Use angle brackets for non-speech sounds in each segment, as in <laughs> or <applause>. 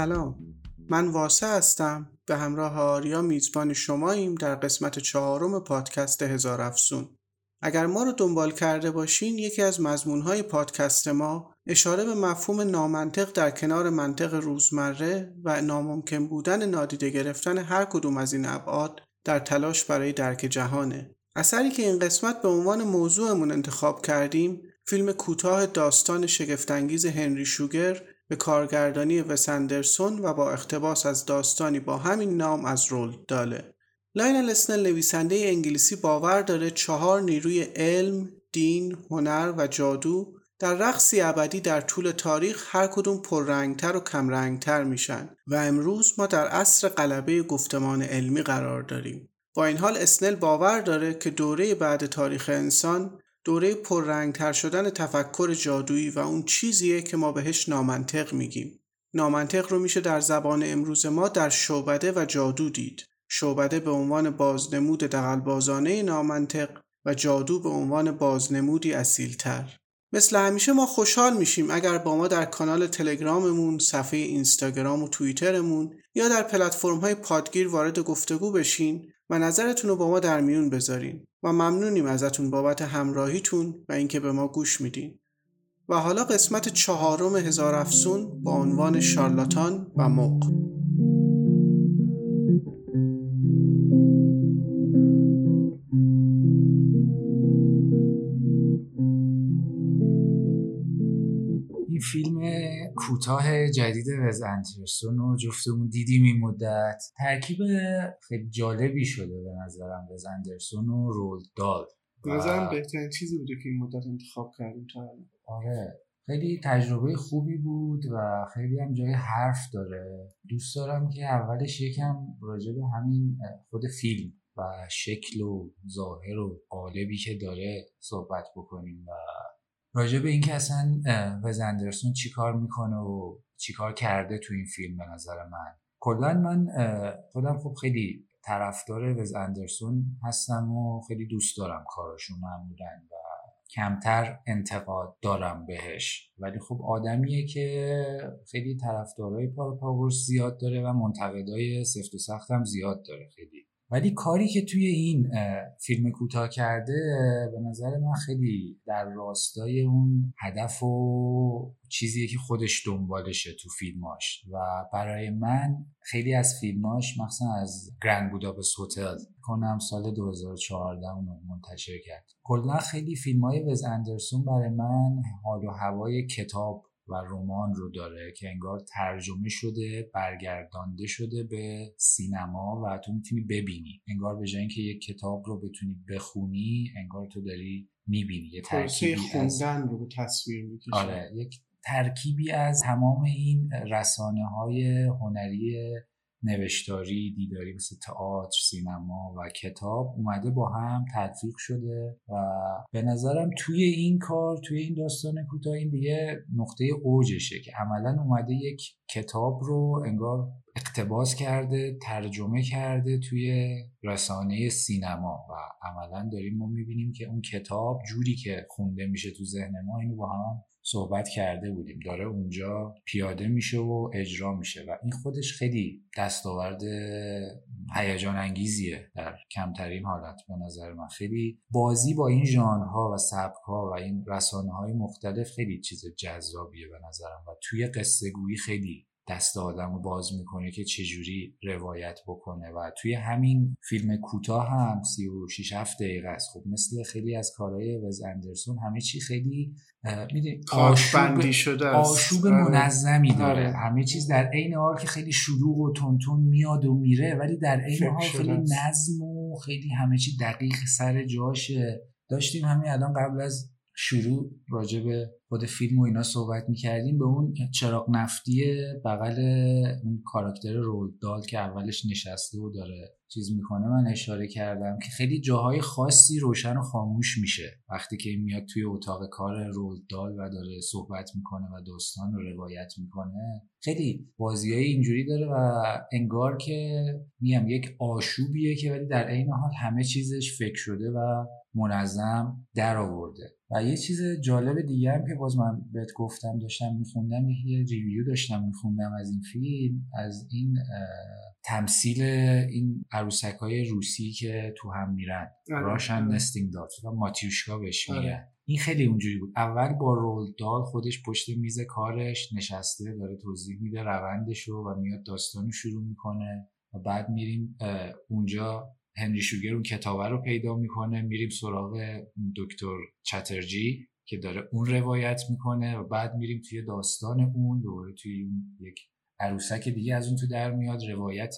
سلام. من واسه هستم به همراه آریا میزبان شماییم در قسمت چهارم پادکست هزار افسون اگر ما رو دنبال کرده باشین یکی از مضمونهای پادکست ما اشاره به مفهوم نامنطق در کنار منطق روزمره و ناممکن بودن نادیده گرفتن هر کدوم از این ابعاد در تلاش برای درک جهانه. اثری که این قسمت به عنوان موضوعمون انتخاب کردیم فیلم کوتاه داستان شگفتانگیز هنری شوگر به کارگردانی وس اندرسون و با اقتباس از داستانی با همین نام از رولد داله. لاینل اسنل نویسنده انگلیسی باور داره چهار نیروی علم، دین، هنر و جادو در رقصی ابدی در طول تاریخ هر کدوم پررنگتر و کمرنگتر میشن و امروز ما در عصر غلبه گفتمان علمی قرار داریم. با این حال اسنل باور داره که دوره بعد تاریخ انسان دوره پررنگتر شدن تفکر جادویی و اون چیزیه که ما بهش نامنطق میگیم. نامنطق رو میشه در زبان امروز ما در شعبده و جادو دید. شعبده به عنوان بازنمود دقلبازانه نامنطق و جادو به عنوان بازنمودی اصیلتر. مثل همیشه ما خوشحال میشیم اگر با ما در کانال تلگراممون، صفحه اینستاگرام و توییترمون یا در پلتفرم های پادگیر وارد گفتگو بشین و نظرتون رو با ما در میون بذارین و ممنونیم ازتون بابت همراهیتون و اینکه به ما گوش میدین. و حالا قسمت چهارم هزار افسون با عنوان شارلاتان و موق. کوتاه جدید وز انترسون رو جفتمون دیدیم این مدت. ترکیب خیلی جالبی شده به نظرم وز اندرسون و رول دال به نظرم بهترین چیزی بوده که این مدت انتخاب کردیم تا آره خیلی تجربه خوبی بود و خیلی هم جای حرف داره. دوست دارم که اولش یکم راجع به همین خود فیلم و شکل و ظاهر و قالبی که داره صحبت بکنیم و راجع به اینکه اصلا وز اندرسون چیکار می‌کنه و چیکار کرده تو این فیلم به نظر من. کلا من خودم خب خیلی طرفدار وز اندرسون هستم و خیلی دوست دارم کاراشون معمولا و کمتر انتقاد دارم بهش. ولی خب آدمیه که خیلی طرفدارای پاور زیاد داره و منتقدای سفت و سخت هم زیاد داره خیلی. ولی کاری که توی این فیلم کوتاه کرده به نظر من خیلی در راستای اون هدف و چیزیه که خودش دنبالشه تو فیلماش. و برای من خیلی از فیلماش مخصوصا از گرند بوداپست هتل کنم سال 2014 اونو منتشر کرد. کلا خیلی فیلم های وز اندرسون برای من حال و هوای کتاب و رمان رو داره که انگار ترجمه شده برگردانده شده به سینما و تو می‌تونی ببینی. انگار به جای اینکه یک کتاب رو بتونی بخونی انگار تو داری می‌بینی. یه ترکیبی خوندن رو به تصویر می‌کشه. آره یک ترکیبی از تمام این رسانه های هنری نوشتاری دیداری مثل تئاتر سینما و کتاب اومده با هم تطبیق شده و به نظرم توی این کار توی این داستان کوتاه این دیگه نقطه اوجشه که عملا اومده یک کتاب رو انگار اقتباس کرده ترجمه کرده توی رسانه سینما و عملا داریم ما می‌بینیم که اون کتاب جوری که خونده میشه تو ذهن ما اینو با هم صحبت کرده بودیم. داره اونجا پیاده میشه و اجرا میشه و این خودش خیلی دستاورد هیجان انگیزیه در کمترین حالت به نظر من. خیلی بازی با این ژانرها و سبکها و این رسانه های مختلف خیلی چیز جذابیه به نظرم و توی قصه گویی خیلی دست آدم رو باز می‌کنه که چجوری روایت بکنه. و توی همین فیلم کوتاه هم 36 7 دقیقه است. خب مثل خیلی از کارهای وز اندرسون همه چی خیلی می‌دونی آشوب شده آشوب آره. منظمی داره. آره. همه چیز در عین حال که خیلی شلوغ و تونتون میاد و میره ولی در عین حال خیلی نظم و خیلی همه چی دقیق سر جاشه. داشتیم همین الان قبل از شروع راجع به خود فیلم و اینا صحبت می‌کردیم به اون چراغ نفتی بغل اون کاراکتر رول دال که اولش نشسته و داره چیز می‌کنه من اشاره کردم که خیلی جاهای خاصی روشن و خاموش میشه. وقتی که میاد توی اتاق کار رولدال و داره صحبت می‌کنه و داستان رو روایت می‌کنه خیلی بازی های اینجوری داره و انگار که میم یک آشوبیه که ولی در عین حال همه چیزش فکر شده و منظم در آورده و یه چیز جالب دیگه هم که باز من بهت گفتم داشتم میخوندم یه review داشتم میخوندم از این فیلم از این تمثیل این عروسک های روسی که تو هم میرن آره، Russian آره. nesting doll و ماتریوشکا بهش آره. میگن این خیلی اونجوری بود اول با رولد دال خودش پشت میز کارش نشسته داره توضیح میده روندشو و میاد داستانو شروع می‌کنه و بعد میریم اونجا هنری شوگر اون کتابه رو پیدا می‌کنه. میریم سراغ دکتر چترجی که داره اون روایت می‌کنه و بعد میریم توی داستان اون دوباره توی اون یک عروسک دیگه از اون تو در میاد. روایت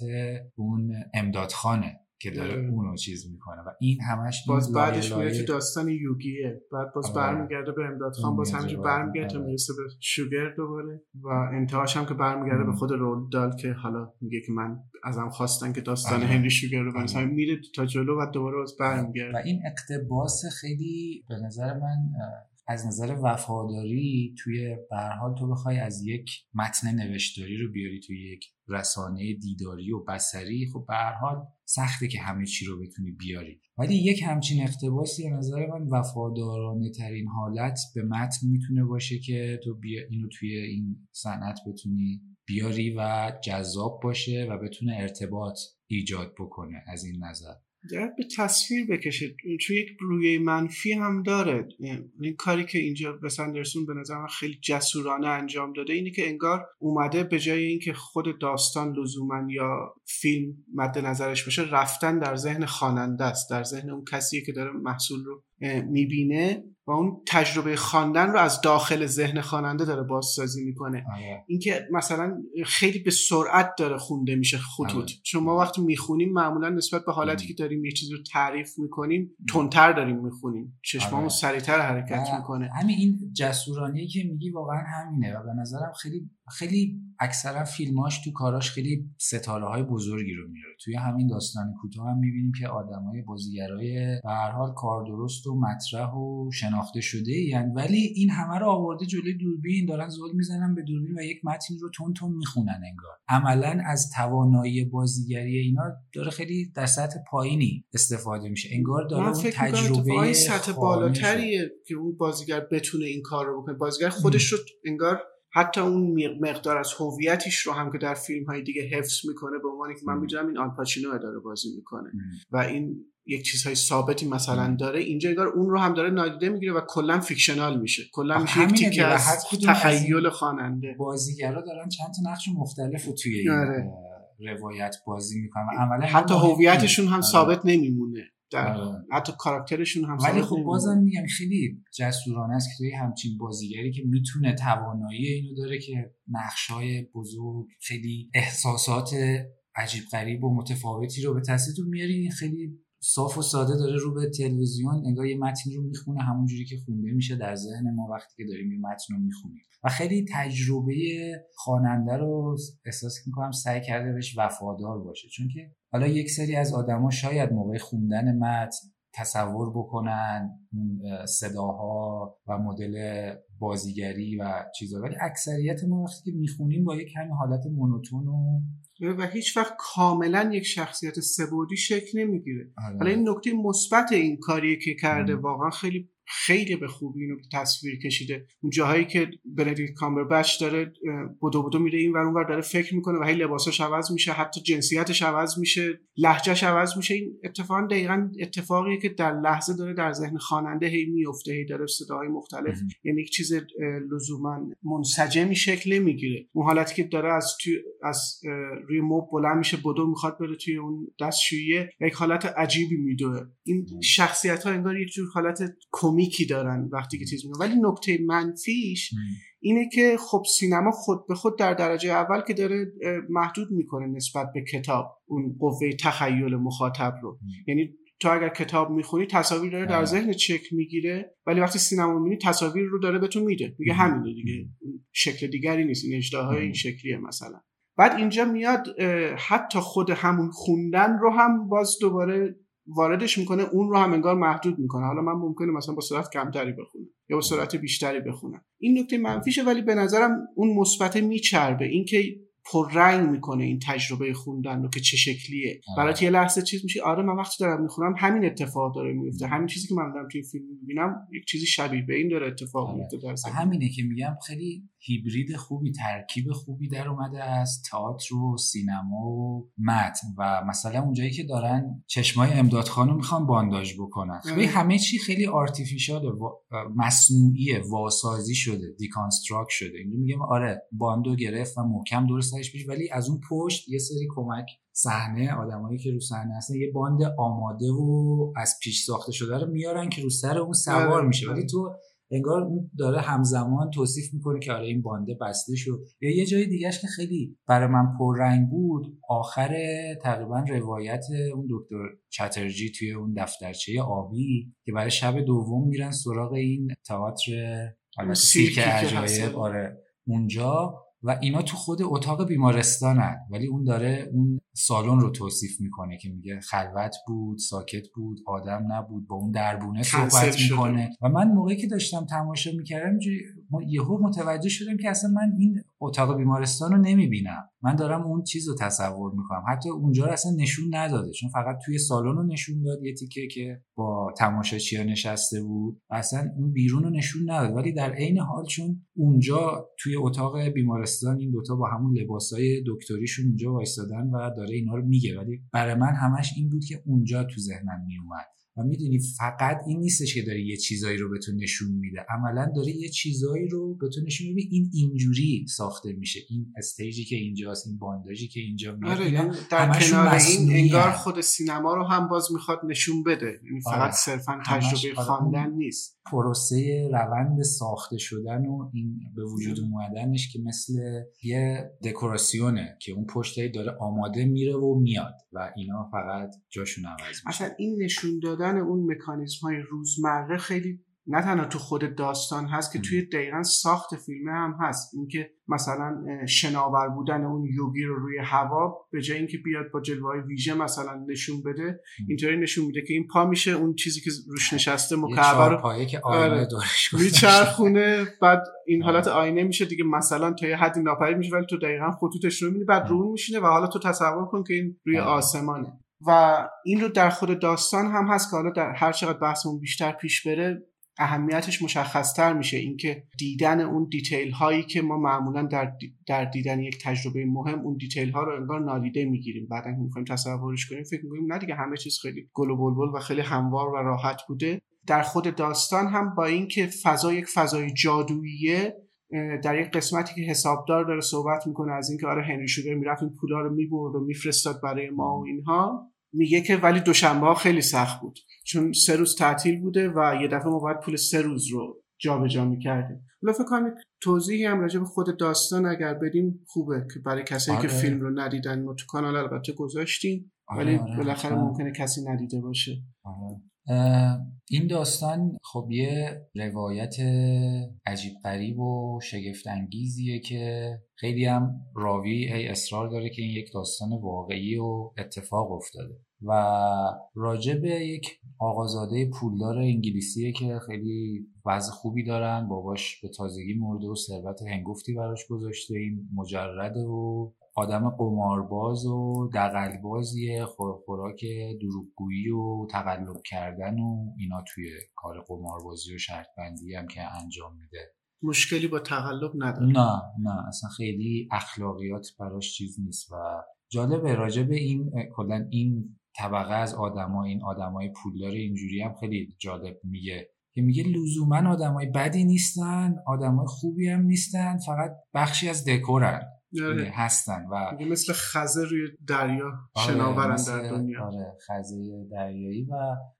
اون امدادخانه که داره آره. اونو چیز می‌کنه و این همش باز بعدش میره تو داستان یوگیه. بعد باز آره. برمیگرده به امداد خان باز همینجور برمیگرده تا می‌رسه به شوگر دوباره و انتهاش هم که برمیگرده به خود رول دال که حالا میگه که من ازم خواستن که داستان آره. هنری شوگر رو بنویسم. میره تا جلو و دوباره باز برمیگرده. و این اقتباس خیلی به نظر من از نظر وفاداری توی حال تو بخوای از یک متن نوشتاری رو بیاری توی یک رسانه دیداری و بسری خب به حال سخته که همه چی رو بتونی بیاری. ولی یک همچین اقتباسی از نظر من وفادارانه ترین حالت به متن می‌تونه باشه که تو بیا اینو توی این صنعت بتونی بیاری و جذاب باشه و بتونه ارتباط ایجاد بکنه از این نظر. به تصویر بکشه. چون یک روی منفی هم داره. این کاری که اینجا به سندرسون به نظر خیلی جسورانه انجام داده اینه که انگار اومده به جای اینکه خود داستان لزوما یا فیلم مد نظرش باشه رفتن در ذهن خواننده است در ذهن اون کسی که داره محصول رو می‌بینه و اون تجربه خواندن رو از داخل ذهن خواننده داره بازسازی می‌کنه آره. اینکه مثلا خیلی به سرعت داره خونده میشه خطوط آره. چون ما وقتی می‌خونیم معمولا نسبت به حالتی که داریم یه چیزی رو تعریف می‌کنیم تندتر داریم می‌خونیم چشمامون آره. سریعتر حرکت می‌کنه همین این جسورانه که میگی واقعا همینه و به نظرم خیلی خیلی اکثرا فیلماش تو کاراش خیلی ستاره های بزرگی رو میاره. توی همین داستان کوتاه هم می‌بینیم که آدمای بازیگرای به هر حال کار درست و مطرح و شناخته شده یعنی ولی این همه رو آورده جلوی دوربین. دارن زل می‌زنن به دوربین و یک متن رو تون تون می‌خونن انگار. عملا از توانایی بازیگری اینا داره خیلی در سطح پایینی استفاده میشه. انگار داره اون تجربه سطح بالاتریه که اون بازیگر بتونه این کار رو بکنه. بازیگر خودش رو انگار حتی اون مقدار از هویتش رو هم که در فیلم های دیگه حفظ می‌کنه به عنوانی که من می‌دونم این آلپاچینو داره بازی می‌کنه و این یک چیزهای ثابتی مثلا داره اینجا انگار اون رو هم داره نادیده می‌گیره و کلا فیکشنال میشه. کلا میشه یک تیکه از تخیل خواننده. بازیگرا دارن چند تا نقش مختلف رو توی این آره. روایت بازی می‌کنن حتی هویتشون هم آره. ثابت نمیمونه. در آره. حتی کاراکترشون هم ولی خب بازم میگم خیلی جسورانه است که توی همچین بازیگری که می‌تونه توانایی اینو داره که نقشای بزرگ خیلی احساسات عجیب غریب و متفاوتی رو به تصویر میاری. خیلی صاف و ساده داره رو به تلویزیون انگار یه متن رو می‌خونه همونجوری که خونده میشه در ذهن ما وقتی که داریم یه متن رو می‌خونیم. و خیلی تجربه خواننده رو احساس می‌کنم سعی کرده بهش وفادار باشه. چون که حالا یک سری از آدما شاید موقع خوندن متن تصور بکنن صداها و مدل بازیگری و چیزا. ولی اکثریت ما وقتی که می‌خونیم با یک همین حالت مونوتون و و هیچ وقت کاملا یک شخصیت سبودی شکل نمی‌گیره. آره. حالا این نکته مثبت این کاریه که کرده واقعا خیلی خیلی به خوبی اینو تصویر کشیده. اون جاهایی که بندیکت کامبربچ داره بدو بدو میره این ور اونور داره فکر می‌کنه و هی لباساش عوض میشه حتی جنسیتش عوض میشه لهجهش عوض میشه. این اتفاقا دقیقا اتفاقیه که در لحظه داره در ذهن خواننده هی میفته هی داره صداهای مختلف یعنی یک چیز لزوما منسجمی شکل نمی‌گیره. اون حالتی که داره از توی از روی مب بلند میشه بدو می‌خواد بره توی اون دستشویی یک حالت عجیبی میدوه. این شخصیت ها انگار یک جور حالت کمیکی دارن وقتی که چیز می‌کنن. ولی نکته منفیش اینه که خب سینما خود به خود در درجه اول که داره محدود می‌کنه نسبت به کتاب اون قوه تخیل مخاطب رو. یعنی تو اگر کتاب می‌خونی تصاویر داره در آره. ذهن چک می‌گیره ولی وقتی سینما می‌بینی تصاویر رو داره بهتون میده. میگه همینه دیگه. شکل دیگری نیست. این اجداهای این شکلیه مثلا. بعد اینجا میاد حتی خود همون خوندن رو هم باز دوباره واردش می‌کنه اون رو هم انگار محدود می‌کنه. حالا من ممکنه مثلا با سرعت کمتری بخونم یا با سرعت بیشتری بخونم. این نکته منفیشه ولی به نظرم اون مثبت میچربه. اینکه پررنگ می‌کنه این تجربه خوندن رو که چه شکلیه. برات یه لحظه چیز میشه. آره من وقتی دارم می‌خونم همین اتفاق داره میفته همین چیزی که من دارم توی فیلم می‌بینم یک چیزی شبیه به این داره اتفاق آره. میفته همینه که میگم خیلی هیبرید خوبی ترکیب خوبی در اومده از تئاتر و سینما و متن. و مثلا اونجایی که دارن چشمای امداد خانو می‌خوان بانداژ بکنن. خیلی همه چی خیلی artificial مصنوعی واسازی شده. deconstruct شده. اینجا میگم آره باندو گرفت و محکم دور سرش پیش ولی از اون پشت یه سری کمک صحنه آدمایی که رو صحنه هستن یه باند آماده و از پیش ساخته شده رو میارن که رو سر اون سوار آره، میشه. ولی آره. تو انگار اون داره همزمان توصیف می‌کنه که آره این بانده بسته شد. یا یه جای دیگهش که خیلی برای من پررنگ بود آخر تقریبا روایت اون دکتر چترجی توی اون دفترچه آبی که برای شب دوم میرن سراغ این تئاتر سیرک عجایب آره اونجا. و اینا تو خود اتاق بیمارستانن. ولی اون داره اون سالن رو توصیف می‌کنه که میگه خلوت بود ساکت بود آدم نبود با اون دربونه صحبت می‌کنه. و من موقعی که داشتم تماشا می‌کردم یهو متوجه شدم که اصلا من این اتاق بیمارستان رو نمی‌بینم. من دارم اون چیز رو تصور می‌کنم. حتی اونجا رو اصلا نشون نداده. چون فقط توی سالن رو نشون داد یه تیکه که با تماشاچی نشسته بود. اصلا اون بیرون رو نشون نداد. ولی در عین حال چون اونجا توی اتاق بیمارستان این دوتا با همون لباسای دکتریشون اونجا وایستادن و داره اینا رو میگه. ولی برای من همش این بود که اونجا تو ذهنم میومد و می‌دونی فقط این نیستش که داره یه چیزایی رو به تو نشون میده. عملا داره یه چیزایی رو به تو نشون میده. این اینجوری ساخته میشه. این استیجی که اینجاست این بانداژی که اینجا میاد آره یعنی در کنار این انگار خود سینما رو هم باز می‌خواد نشون بده. یعنی فقط آره. صرفا تجربه آره. خواندن نیست. پروسه روند ساخته شدن و این به وجود اومدنش که مثل یه دکوراسیونه که اون پشتایی داره آماده میره و میاد و اینا فقط جاشون عوض میشه. این نشون دادن اون مکانیزم های روزمره خیلی نه تنها تو خود داستان هست که توی دقیقا ساخت فیلم هم هست. اینکه مثلا شناور بودن اون یوگی رو روی هوا به جای اینکه بیاد با جلوه ویژه مثلا نشون بده اینطوری نشون میده که این پا میشه اون چیزی که روش نشسته مکعب رو پایه که آینه آره. دورش میچرخونه بعد این حالت آینه میشه دیگه مثلا تا یه حدی ناپدید میشه ولی تو دقیقا خطوطش رو می‌بینی بعد رو میشینه و حالا تو تصور کن که این روی آسمانه. و این رو در خود داستان هم هست که حالا در هر چقدر بحثمون بیشتر پیش بره اهمیتش مشخصتر میشه اینکه دیدن اون detail هایی که ما معمولا در, در دیدن یک تجربه مهم اون detail ها رو انگار نادیده می‌گیریم. بعدا که می‌خوایم تصورش کنیم فکر می‌کنیم نه دیگه همه چیز خیلی گل و بلبل و خیلی هموار و راحت بوده. در خود داستان هم با اینکه فضا یک فضای جادوییه در یک قسمتی که حسابدار داره صحبت می‌کنه از اینکه آره هنری شوگر می‌رفت این پولا رو می‌برد و میفرستاد برای ما و اینها میگه که ولی دوشنبه ها خیلی سخت بود. چون سه روز تعطیل بوده و یه دفعه ما باید پول سه روز رو جابجا می‌کردیم. حالا فکر کنم توضیحی هم راجع به خود داستان اگر بدیم خوبه که برای کسایی که آره. فیلم رو ندیدن ما تو کانال البته گذاشتیم آره، ولی آره، بالاخره ممکنه کسی ندیده باشه. این داستان خب یه روایت عجیب قریب و شگفت انگیزیه که خیلی هم راوی هی اصرار داره که این یک داستان واقعی و اتفاق افتاده. و راجع به یک آقازاده پولدار انگلیسیه که خیلی وضع خوبی دارن. باباش به تازگی مرده و ثروت هنگفتی براش گذاشته این مجرده و آدم قمارباز و دقلبازیه خوراک دروغگویی و تقلب کردن و اینا توی کار قماربازی و شرط بندی هم که انجام میده. مشکلی با تقلب نداره. نه نه اصلا خیلی اخلاقیات براش چیز نیست و جالبه راجع به این کلا این طبقه از آدما این آدمای پولدار اینجوری هم خیلی جالب میگه که میگه لزوما آدمای بدی نیستن آدمای خوبی هم نیستن فقط بخشی از دکورن آره. هستن و مثل خزه روی دریا آره شناورن در دنیا آره خزه دریایی و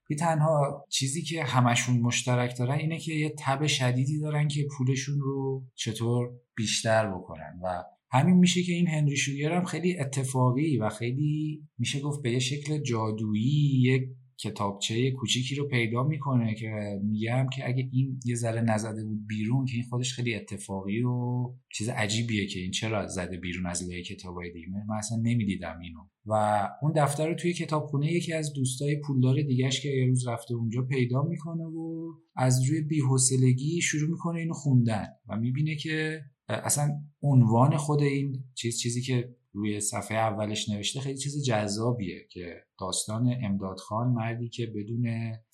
بی تنها چیزی که همشون مشترک دارن اینه که یه تب شدیدی دارن که پولشون رو چطور بیشتر بکنن و همین میشه که این هنری شوگر هم خیلی اتفاقی و خیلی میشه گفت به یه شکل جادویی یک کتابچه کوچیکی رو پیدا می‌کنه که میگم که اگه این یه ذره نزده بود بیرون که این خودش خیلی اتفاقی و چیز عجیبیه که این چرا زده بیرون از لای کتابای دیگه. من اصلا نمی‌دیدم اینو. و اون دفتر رو توی کتابخونه یکی از دوستای پولدار دیگهش که یه روز رفته اونجا پیدا می‌کنه و از روی بی‌حوصلگی شروع می‌کنه اینو خوندن و می‌بینه که اصلا عنوان خود این چیز چیزی که روی صفحه اولش نوشته خیلی چیز جذابیه که داستان امداد خان مردی که بدون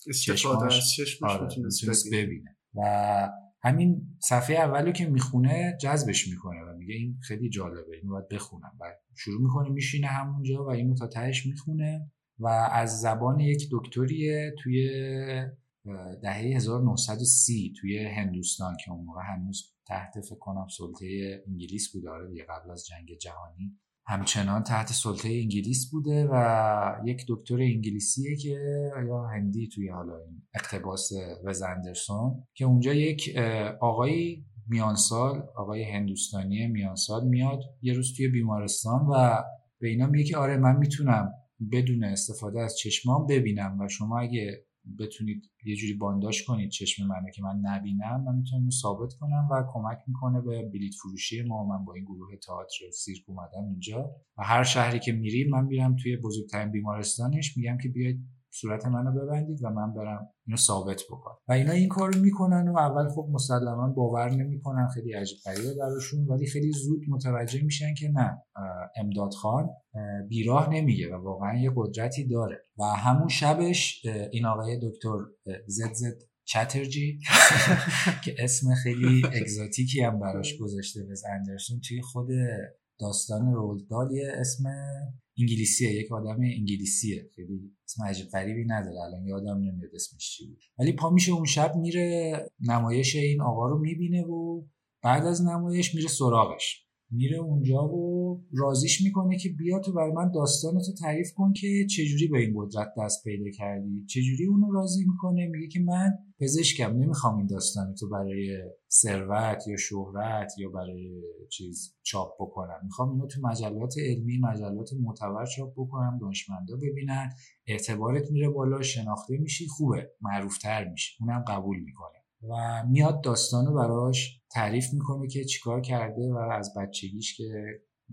استفاده از چشمش آره، ببینه. و همین صفحه اولو که می‌خونه جذبش می‌کنه و میگه این خیلی جالبه اینو باید بخونم و شروع می‌کنه میشینه همونجا و اینو تا تهش می‌خونه و از زبان یک دکتریه توی دهه 1930 توی هندوستان که اون موقع هنوز تحت فکر کنم سلطه انگلیس بوده آره دیگه قبل از جنگ جهانی. همچنان تحت سلطه انگلیس بوده و یک دکتر انگلیسیه که یا هندی توی حالا این اقتباس وز اندرسون که اونجا یک اه، آقایی میانسال آقای هندوستانی میانسال میاد یه روز توی بیمارستان و به اینا میگه که آره من می‌تونم بدون استفاده از چشمام ببینم و شما اگه بتونید یه جوری بانداش کنید چشم منو که من نبینم من می‌تونم اینو ثابت کنم و کمک می‌کنه به بلیت فروشی ما. من با این گروه تئاتر سیرک اومدم اینجا و هر شهری که میریم من میرم توی بزرگترین بیمارستانش میگم که بیاید صورت منو ببندید و من برم اینو ثابت بکنم. و اینا این کارو می‌کنن و اول خب مسلما باور نمی‌کنن خیلی عجیب غریبه براشون ولی خیلی زود متوجه میشن که نه اه، امداد خان اه، بیراه نمیگه و واقعا یه قدرتی داره. و همون شبش این آقای دکتر زد زد چترجی <laughs> که اسم خیلی اگزاتیکی هم براش گذاشته وز اندرسون توی خود داستان رولدال یه اسم انگلیسیه یک آدم انگلیسیه. خیلی اسم عجیب غریبی نداره. الان یادم نمیاد اسمش چی بود. ولی پا میشه اون شب میره نمایش این آقا رو می‌بینه و بعد از نمایش میره سراغش. میره اونجا و رازیش می‌کنه که بیا تو برای من داستانتو تعریف کن که چجوری به این قدرت دست پیدا کردی. چجوری اونو راضی می‌کنه؟ میگه که من پزشکم نمی‌خوام این داستانتو برای ثروت یا شهرت یا برای چیز چاپ بکنم. می‌خوام اینو تو مجلات علمی مجلات معتبر چاپ بکنم دانشمندا ببینن. اعتبارت میره بالا شناخته میشی خوبه معروفتر میشی. اونم قبول می‌کنه. و میاد داستانو براش تعریف می‌کنه که چیکار کرده و از بچگیش که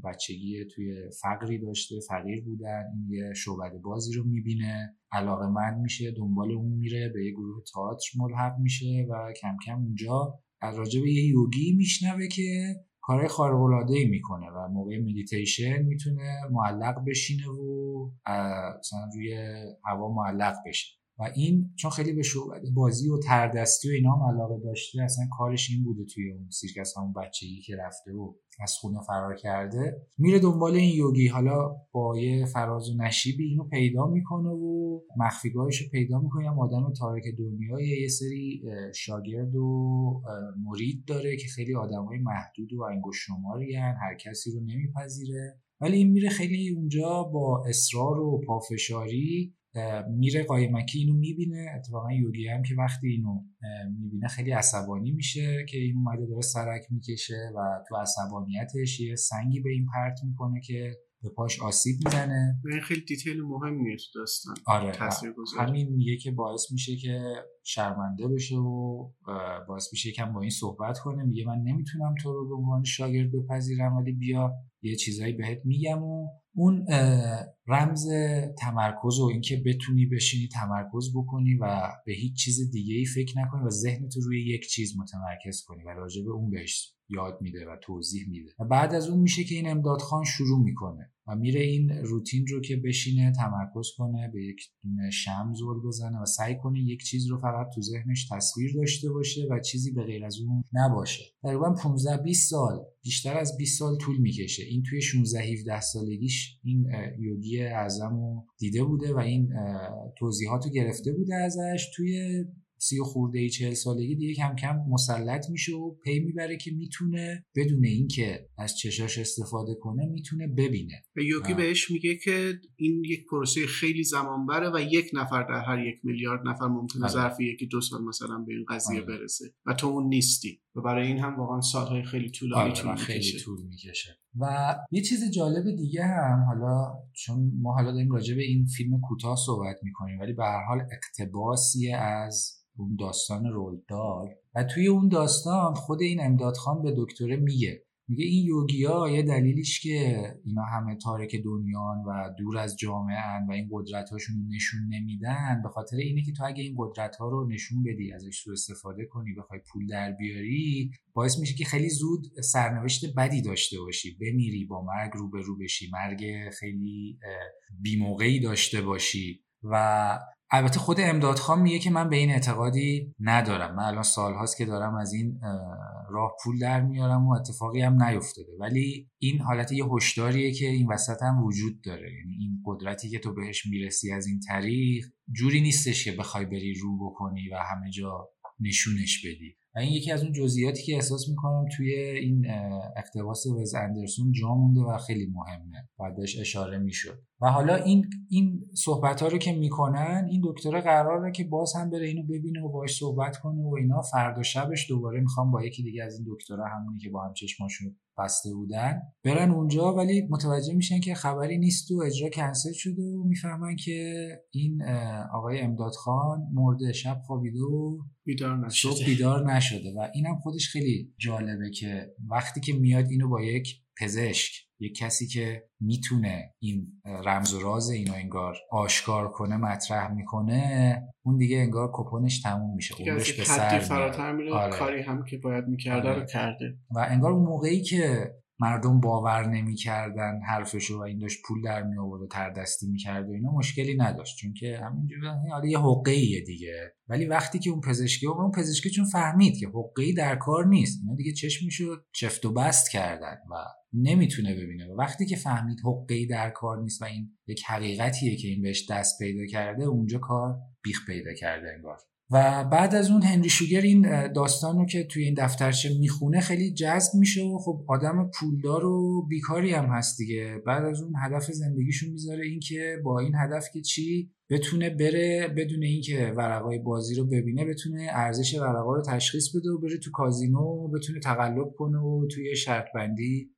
بچگی توی فقری داشته فقیر بودن این یه شعبده بازی رو می‌بینه. علاقه من میشه دنبال اون میره به یه گروه تئاتر ملحق میشه و کم کم اونجا از راجع به یه یوگی میشنوه که کارهای خارق العاده می‌کنه و موقع مدیتیشن می‌تونه معلق بشینه و مثلا روی هوا معلق بشه. و این چون خیلی به بازی و تردستی و اینا هم علاقه داشته اصلا کارش این بوده توی اون سیرکس همون بچگی که رفته و از خونه فرار کرده. میره دنبال این یوگی حالا با یه فراز و نشیبی اینو پیدا می‌کنه و مخفیگاهش رو پیدا می‌کنه. هم آدم تارک دنیای یه سری شاگرد و مرید داره که خیلی آدمای محدود و انگشت شماری هر کسی رو نمیپذیره. ولی این میره خیلی اونجا با اصرار و پافشاری میره قایمکی اینو می‌بینه. اتفاقا یوگی هم که وقتی اینو می‌بینه خیلی عصبانی میشه که این اومده داره سرک می‌کشه و تو عصبانیتش یه سنگی به این پرت می‌کنه که به پاش آسیب می‌زنه. این خیلی دیتیل مهمیه تو داستان. آره همین میگه که باعث میشه که شرمنده بشه و باعث میشه یکم با این صحبت کنه. میگه من نمی‌تونم تو رو به عنوان شاگرد بپذیرم ولی بیا یه چیزایی بهت میگم و اون رمز تمرکز و اینکه بتونی بشینی تمرکز بکنی و به هیچ چیز دیگه ای فکر نکنی و ذهنت رو روی یک چیز متمرکز کنی و راجع به اون بهش یاد میده و توضیح میده. و بعد از اون میشه که این امداد خان شروع می‌کنه. و میره این روتین رو که بشینه تمرکز کنه به یک دونه شم زل بزنه و سعی کنه یک چیز رو فقط تو ذهنش تصویر داشته باشه و چیزی به غیر از اون نباشه. تقریبا 15 20 سال بیشتر از 20 سال طول می‌کشه. این توی 16 17 سالگیش این یوگی اعظم رو دیده بوده و این توضیحات رو گرفته بوده ازش توی سی و خورده ای چهل سالگی دیگه کم کم مسلط میشه و پی می‌بره که می‌تونه بدون اینکه از چشاش استفاده کنه می‌تونه ببینه و یوگی آه. بهش میگه که این یک پروسه خیلی زمان بره و یک نفر در هر یک میلیارد نفر ممکنه آره. ظرف یکی دو سال مثلا به این قضیه آره. برسه و تو اون نیستی و برای این هم واقعا سالهای خیلی طولانی آره طول می‌کشه و یه چیز جالب دیگه هم حالا چون ما حالا داریم راجع به این فیلم کوتاه صحبت می‌کنیم ولی به هر حال اقتباسی از اون داستان رولدال و توی اون داستان خود این امدادخان به دکتره میگه. میگه این یوگیا یه دلیلیش که اینا همه تارک دنیان و دور از جامعه و این قدرت رو نشون نمیدن به خاطر اینه که تو اگه این قدرت ها رو نشون بدی ازش سو استفاده کنی بخوای پول در بیاری باعث میشه که خیلی زود سرنوشت بدی داشته باشی. بمیری با مرگ روبرو بشی مرگ خیلی بیموقعی داشته باشی. و البته خود امدادخان میگه که من به این اعتقادی ندارم. من الان سالهاست که دارم از این راه پول در میارم و اتفاقی هم نیفتاده. ولی این حالت یه هشداریه که این وسط هم وجود داره. یعنی این قدرتی که تو بهش می‌رسی از این طریق جوری نیستش که بخوای بری رو بکنی و همه جا نشونش بدی. و این یکی از اون جزئیاتی که احساس می‌کنم توی این اقتباس وز اندرسون جا مونده و خیلی مهمه. باید بهش اشاره می‌شد. و حالا این این صحبت ها رو که می‌کنن این دکتر قراره که باز هم بره اینو ببینه و باش صحبت کنه و اینا. فردا شبش دوباره می‌خوام با یکی دیگه از این دکترها همونی که با هم چشماشون بسته بودن برن اونجا ولی متوجه میشن که خبری نیست و اجرا کنسل شده و می‌فهمن که این آقای امداد خان مرده شب خوابیده و بیدار نشده. بیدار نشده و اینم خودش خیلی جالبه که وقتی که میاد اینو با یک پزشک یک کسی که می‌تونه این رمز و راز اینو انگار آشکار کنه مطرح می‌کنه اون دیگه انگار کپونش تموم میشه عمرش به سر فراتر میره آره. کاری هم که باید می‌کرده آره. رو کرده و انگار اون موقعی که مردم باور نمی‌کردن حرفشو و این داشت پول در می آورد و تردستی می‌کرد و اینا مشکلی نداشت چون که همینجوری یه حقه دیگه ولی وقتی که اون پزشکی اون پزشکی چون فهمید که حقه در کار نیست. اینا دیگه چشمشو چفت و بست کردن و نمی‌تونه ببینه. و وقتی که فهمید حقه در کار نیست و این یک حقیقتیه که این بهش دست پیدا کرده اونجا کار بیخ پیدا کرده انگار. و بعد از اون هنری شوگر این داستان رو که توی این دفترچه می‌خونه خیلی جذب میشه و خب آدم پولدار و بیکاری هم هست دیگه. بعد از اون هدف زندگیشو می‌ذاره این که با این هدف که چی؟ بتونه بره بدون اینکه ورقای بازی رو ببینه بتونه ارزش ورقا رو تشخیص بده و بره تو کازینو بتونه تقلب کنه و توی شرط بندی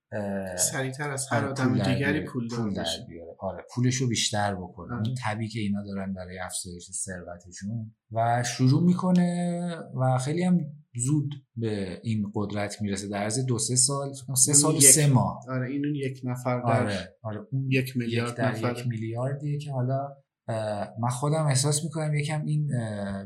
سریعتر از هر آدم دیگری پول, پول در بیاره. آره پولش رو بیشتر بکنه این طبی که اینا دارن برای افزایش ثروتشون. و شروع می‌کنه و خیلی هم زود به این قدرت می‌رسه. در عرض دو سه سال سه سال و سه ماه. آره این یک نفر در آره, آره اون یک میلیارد یک در یک میلیاردیه که حالا من خودم احساس می‌کنم یکم این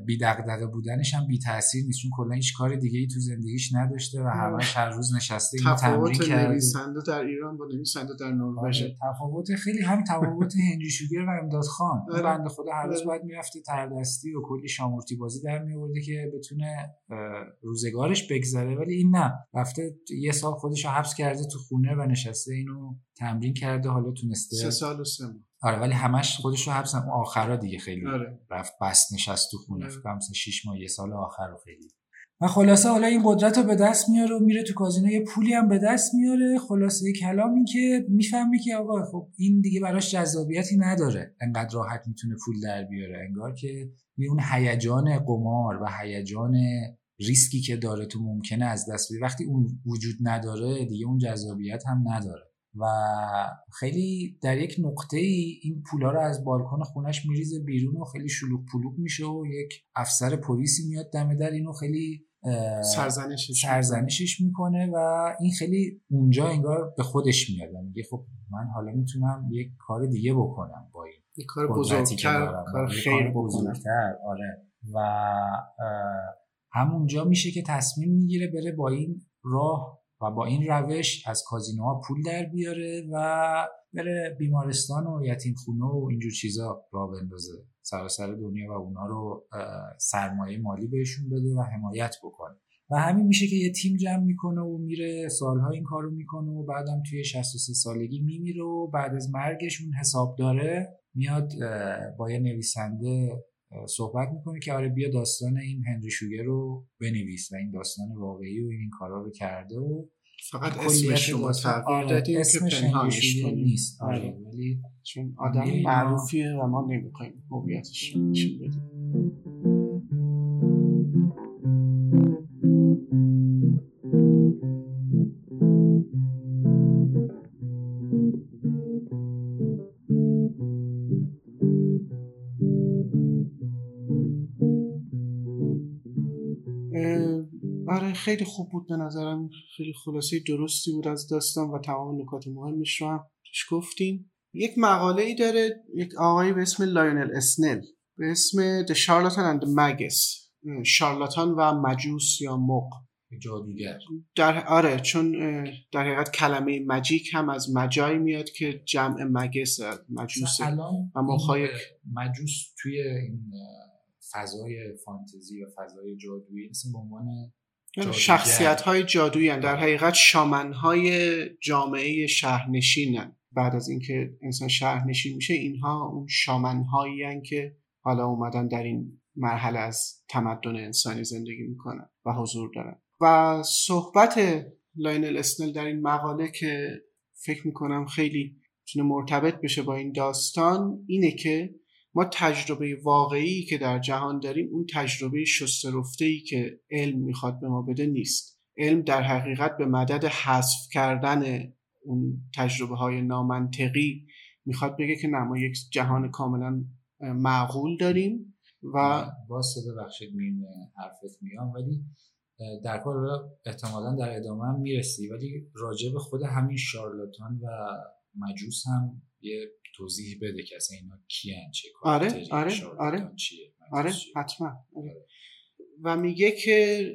بی دغدغه بودنش هم بی تاثیر نیست. چون کلا هیچ کار دیگه ای تو زندگیش نداشته و همش هر روز نشسته اینو تمرین کرده. نویسنده در ایران با نویسنده در نروژ. آره، تفاوت خیلی هم تفاوت <laughs> هنری شوگر و امداد خان. آره. بنده خدا هر روز آره. باید می‌رفته تردستی و کلی شامورتی بازی در میورده که بتونه روزگارش بگذره. ولی این نه. رفته یه سال خودش رو حبس کرده تو خونه و نشسته اینو تمرین کرده. حالا تونسته سه سال و سه آره ولی همش خودش رو حبس آخرا دیگه خیلی آره. رفت بست نشست تو خونه. آره. فکر 6 ماه یه سال آخر رو خیلی. و خلاصه حالا این قدرت رو به دست میاره و میره تو کازینو. یه پولی هم به دست میاره. خلاصه کلام این که می‌فهمی که آقا خب این دیگه براش جذابیتی نداره. انقدر راحت می‌تونه پول در بیاره. انگار که اون هیجان قمار و هیجان ریسکی که داره تو ممکنه از دست بی وقتی اون وجود نداره دیگه اون جذابیت هم نداره. و خیلی در یک نقطه ای این پولا رو از بالکن خونش میریزه بیرون و خیلی شلوغ پلوغ میشه و یک افسر پلیسی میاد دم در اینو خیلی سرزنشش, سرزنشش می‌کنه و این خیلی اونجا انگار به خودش میاد میگه خب من حالا می‌تونم یک کار دیگه بکنم با این یک کار بزرگتر کار خیر بزرگتر آره. و همونجا میشه که تصمیم می‌گیره بره با این راه و با این روش از کازینوها پول در بیاره و بره بیمارستان و یتیم خونه و اینجور چیزا را بندازه. سراسر دنیا و اونا رو سرمایه مالی بهشون بده و حمایت بکنه. و همین میشه که یه تیم جمع می‌کنه و میره سالها این کارو می‌کنه و بعدم توی 63 سالگی میمیره و بعد از مرگش اون حساب داره میاد با یه نویسنده صحبت می‌کنه که آره بیا داستان این هنری شوگر رو بنویس و این داستان واقعی و این کارا رو کرده و فقط اسمش رو تغییر آره، پنهانش نیست. آره, آره. ولی چون آدم معروفیه و ما نمی‌خوایم هویتش نشون بدیم. خیلی خوب بود به نظرم. خیلی خلاصه درستی بود از داستان و تمام نکات مهمش رو هم توش گفتیم. یک مقاله ای داره یک آقایی به اسم لایونل اسنل به اسم The Charlatan and the Magus. شارلاتان و مجوس یا مغ. جادوگر. در آره چون در حقیقت کلمه magic هم از magi میاد که جمع magus مجوس و مغ‌های مجوس توی این فضای فانتزی و فضای جادویی مثل به عنوان شخصیت های جادویی. در حقیقت شامن های جامعه شهرنشینن بعد از اینکه انسان شهرنشین میشه اینها اون شامن هایی که حالا اومدن در این مرحله از تمدن انسانی زندگی می‌کنن و حضور دارن و صحبت لاینل اسنل در این مقاله که فکر می‌کنم خیلی می‌تونه مرتبط بشه با این داستان اینه که ما تجربه واقعی که در جهان داریم اون تجربه شسترفته ای که علم می‌خواد به ما بده نیست. علم در حقیقت به مدد حذف کردن اون تجربه های نامنطقی می‌خواد بگه که نه ما یک جهان کاملا معقول داریم و واسه ببخشید مین حرفت میام ولی در کار احتمالا در ادامه هم می‌رسی ولی راجع به خود همین شارلاتان و مجوس هم یه توضیح بده که اصلا اینا کیان چه آره آره آره آره حتما. آره. و میگه که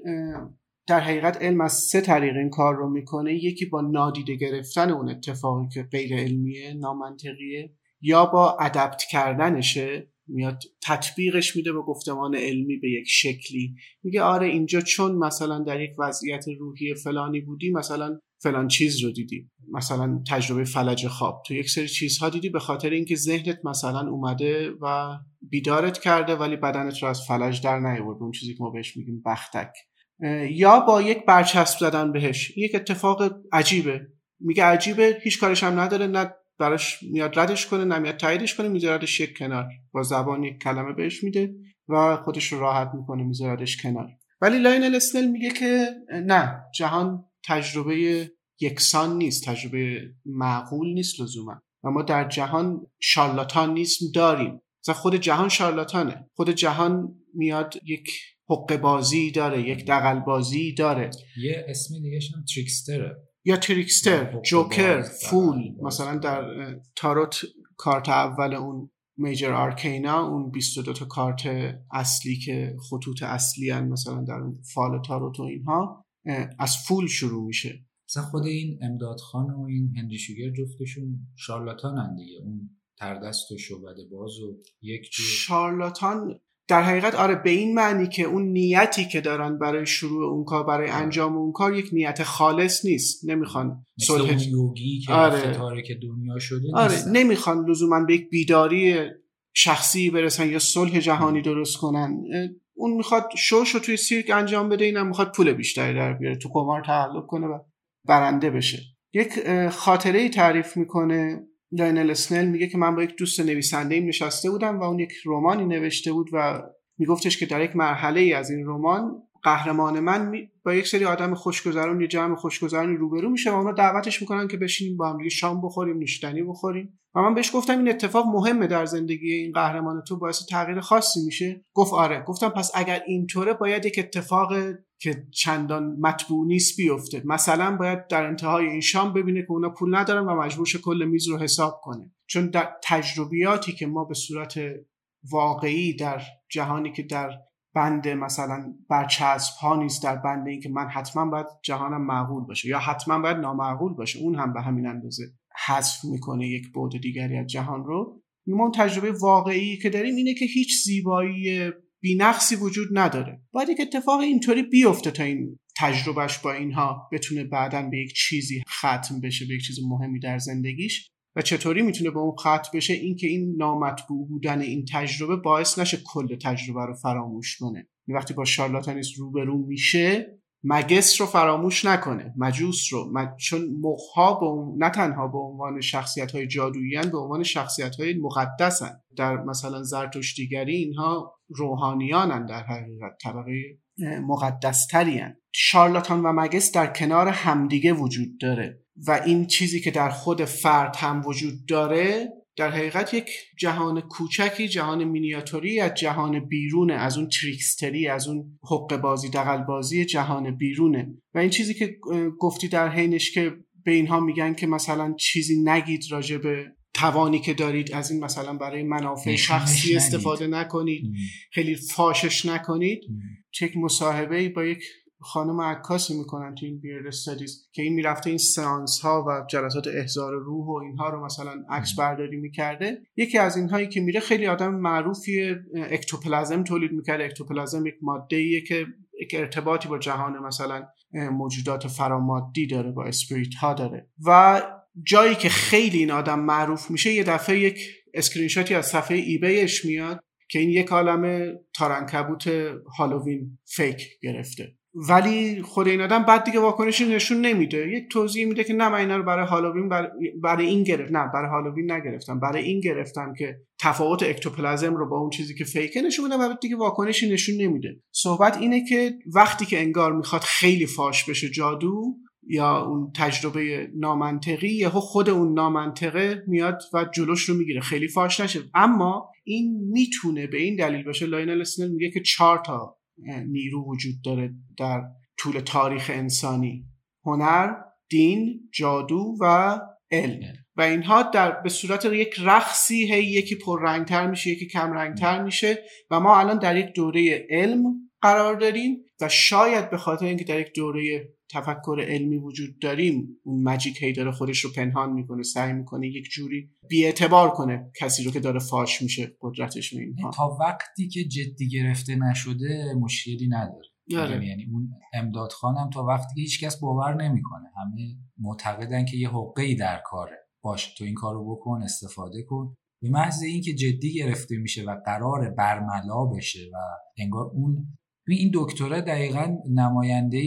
در حقیقت علم از سه طریق این کار رو می‌کنه. یکی با نادیده گرفتن اون اتفاقی که غیر علمیه نامنطقیه یا با ادپت کردنشه. میاد تطبیقش میده به گفتمان علمی به یک شکلی. میگه آره اینجا چون مثلا در یک وضعیت روحی فلانی بودی مثلا فلان چیز رو دیدی. مثلا تجربه فلج خواب. تو یک سری چیزها دیدی به خاطر اینکه ذهنت مثلا اومده و بیدارت کرده ولی بدنت رو از فلج در نیاورد اون چیزی که ما بهش میگیم بختک. یا با یک برچسب زدن بهش. یک اتفاق عجیبه. میگه عجیبه هیچ کارش هم نداره نه براش میاد ردش کنه نمیاد تاییدش کنه میذاردش یک کنار. با زبان یک کلمه بهش میده و خودش رو راحت می‌کنه میذاردش کنار. ولی لاین اسنل میگه که نه جهان تجربه یکسان نیست تجربه معقول نیست لزوما. و ما در جهان نیست داریم. مثلا خود جهان شارلاتانه. خود جهان میاد یک حقه بازی داره یک دغل بازی داره. یه اسم دیگه هم trickster ه. یا trickster joker fool. مثلا در تاروت کارت اول اون Major Arcana اون 22 تا کارت اصلی که خطوط اصلی هن مثلا در فال تاروت و اینها. از fool شروع میشه. مثلا خود این امداد خان و این هنری شوگر جفتشون شارلاتان دیگه. اون تردست و شعبده باز و یک شارلاتان در حقیقت آره به این معنی که اون نیتی که دارن برای شروع اون کار برای آره. انجام اون کار یک نیت خالص نیست. نمی‌خوان صلح یوگی که آره. که دنیا شده آره نمی‌خوان لزوما به یک بیداری شخصی برسن یا صلح جهانی درست کنن. اون می‌خواد شوش رو توی سیرک انجام بده اینم می‌خواد پول بیشتری در بیاره تو قمار تعلق کنه و برنده بشه. یک خاطره ای تعریف می‌کنه لاینل اسنل میگه که من با یک دوست نویسنده ایم نشسته بودم و اون یک رمانی نوشته بود و میگفتش که در یک مرحله ای از این رمان قهرمان من با یک سری آدم خوشگذران یه جمع خوشگذرانی روبرو میشه و اونا دعوتش می‌کنن که بشینیم با هم شام بخوریم نوشیدنی بخوریم. و من بهش گفتم این اتفاق مهمه در زندگی این قهرمان تو باعث تغییر خاصی میشه. گفت آره. گفتم پس اگر اینطوره باید یک اتفاق که چندان مطبوع نیست بیفته. مثلا باید در انتهای این شام ببینه که اونا پول ندارن و مجبور کل میز رو حساب کنه. چون در تجربیاتی که ما به صورت واقعی در جهانی که در بند مثلا برچسب ها نیست در بند این که من حتما باید جهانم معقول باشه یا حتما باید نامعقول باشه اون هم به همین اندازه. حذف می‌کنه یک بعد دیگری از جهان رو. ما تجربه واقعی که داریم اینه که هیچ زیبایی بینقصی وجود نداره. باید یک اتفاق اینطوری بیفته تا این تجربهش با اینها بتونه بعدا به یک چیزی ختم بشه به یک چیز مهمی در زندگیش. و چطوری می‌تونه به اون ختم بشه؟ اینکه این نامطبوع بودن این تجربه باعث نشه کل تجربه رو فراموش کنه. وقتی با شارلاتانیست روبرو میشه مگس رو فراموش نکنه. مجوس رو. چون مخها به نه تنها به عنوان شخصیت های جادویی به عنوان شخصیت های مقدسن در مثلا زرتشتیگری اینها روحانیانن در حقیقت. طبقه مقدستری شارلاتان و مگس در کنار همدیگه وجود داره. و این چیزی که در خود فرد هم وجود داره در حقیقت یک جهان کوچکی جهان مینیاتوری از جهان بیرونه از اون تریکستری از اون حق بازی دقل بازی جهان بیرونه. و این چیزی که گفتی در حینش که به اینها میگن که مثلا چیزی نگید راجع به توانی که دارید از این مثلا برای منافع شخصی استفاده نکنید. خیلی فاشش نکنید. چک مصاحبه با یک خانم عکاسی می‌کنن تو این Weird Studies که این می‌رفته این séance ها و جلسات احضار روح و اینها رو مثلا عکس برداری می‌کرده. یکی از اینهایی که میره خیلی آدم معروفی اکتوپلازم تولید می‌کرده. اکتوپلازم یک ماده ایه که یک ارتباطی با جهان مثلا موجودات فرامادی داره با spirit ها داره. و جایی که خیلی این آدم معروف میشه یه دفعه یک اسکرین شاتی از صفحه eBay ش میاد که این یک عالم تار عنکبوت هالووین fake گرفته. ولی خود این آدم بعد دیگه واکنشی نشون نمیده. یک توضیح میده که نه من اینا رو برای هالووین برای, این گرفت نه برای هالووین نگرفتم. برای این گرفتم که تفاوت اکتوپلازم رو با اون چیزی که fake ه نشون میده و دیگه واکنشی نشون نمیده. صحبت اینه که وقتی که انگار می‌خواد خیلی فاش بشه جادو یا اون تجربه نامنطقی یهو خود اون نامنطقه میاد و جلوش رو می‌گیره. خیلی فاش نشه. اما این می‌تونه به این دلیل باشه. لاینل اسنل میگه که چهار تا نیرو وجود داره در طول تاریخ انسانی. هنر دین جادو و علم. و اینها در به صورت یک رقصی هی یکی پررنگتر میشه یکی کم رنگتر میشه و ما الان در یک دوره علم قرار داریم و شاید به خاطر اینکه در یک دوره تفکر علمی وجود داریم اون مجیک هی داره خودش رو پنهان می‌کنه سعی می‌کنه یک جوری بیاعتبار کنه کسی رو که داره فاش میشه قدرتش رو اینها. تا وقتی که جدی گرفته نشده مشکلی نداره. یعنی, اون امداد خانم تا وقتی که هیچکس باور نمی‌کنه. همه معتقدن که یه حقه ای در کاره. باشه تو این کارو بکن استفاده کن. به محض اینکه جدی گرفته میشه و قرار برملا بشه و انگار اون این دکترا دقیقا نماینده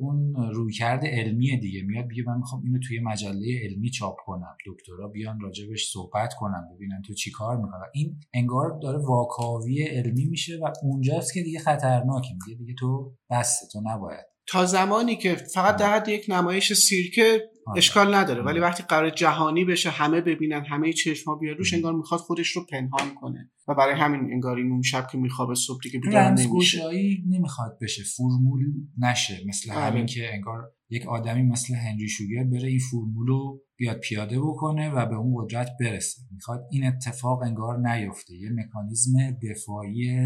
اون رویکرد علمی دیگه. میاد بگه من می‌خوام اینو توی مجله علمی چاپ کنم. دکترا بیان راجبش صحبت کنم ببینن تو چی کار می‌کنه این انگار داره واکاوی علمی میشه و اونجاست که دیگه خطرناکه. میگه دیگه تو بسته تو نباید. تا زمانی که فقط در حد یک نمایش سیرکه. اشکال نداره. ولی وقتی قرار جهانی بشه همه ببینن همه چشما بیاد روش انگار می‌خواد خودش رو پنهان کنه. و برای همین انگار این اون شب که میخوابه صبح دیگه بیدار نمیشه. نمی‌خواد بشه. فرمول نشه. مثل آره. همین که انگار یک آدمی مثل هنری شوگر بره این فرمول رو بیاد پیاده بکنه و به اون قدرت برسه. می‌خواد این اتفاق انگار نیفته. یه مکانیزم دفاعی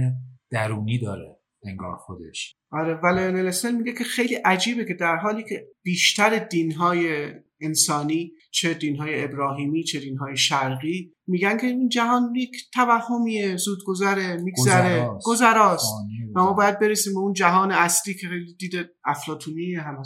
درونی داره. انگار خودش. آره ولی نلسن میگه که خیلی عجیبه که در حالی که بیشتر دینهای انسانی چه دینهای ابراهیمی چه دینهای شرقی میگن که این جهان یک توهمیه زود گذره میگذره گذراست. و ما باید برسیم به اون جهان اصلی که دید افلاتونی هم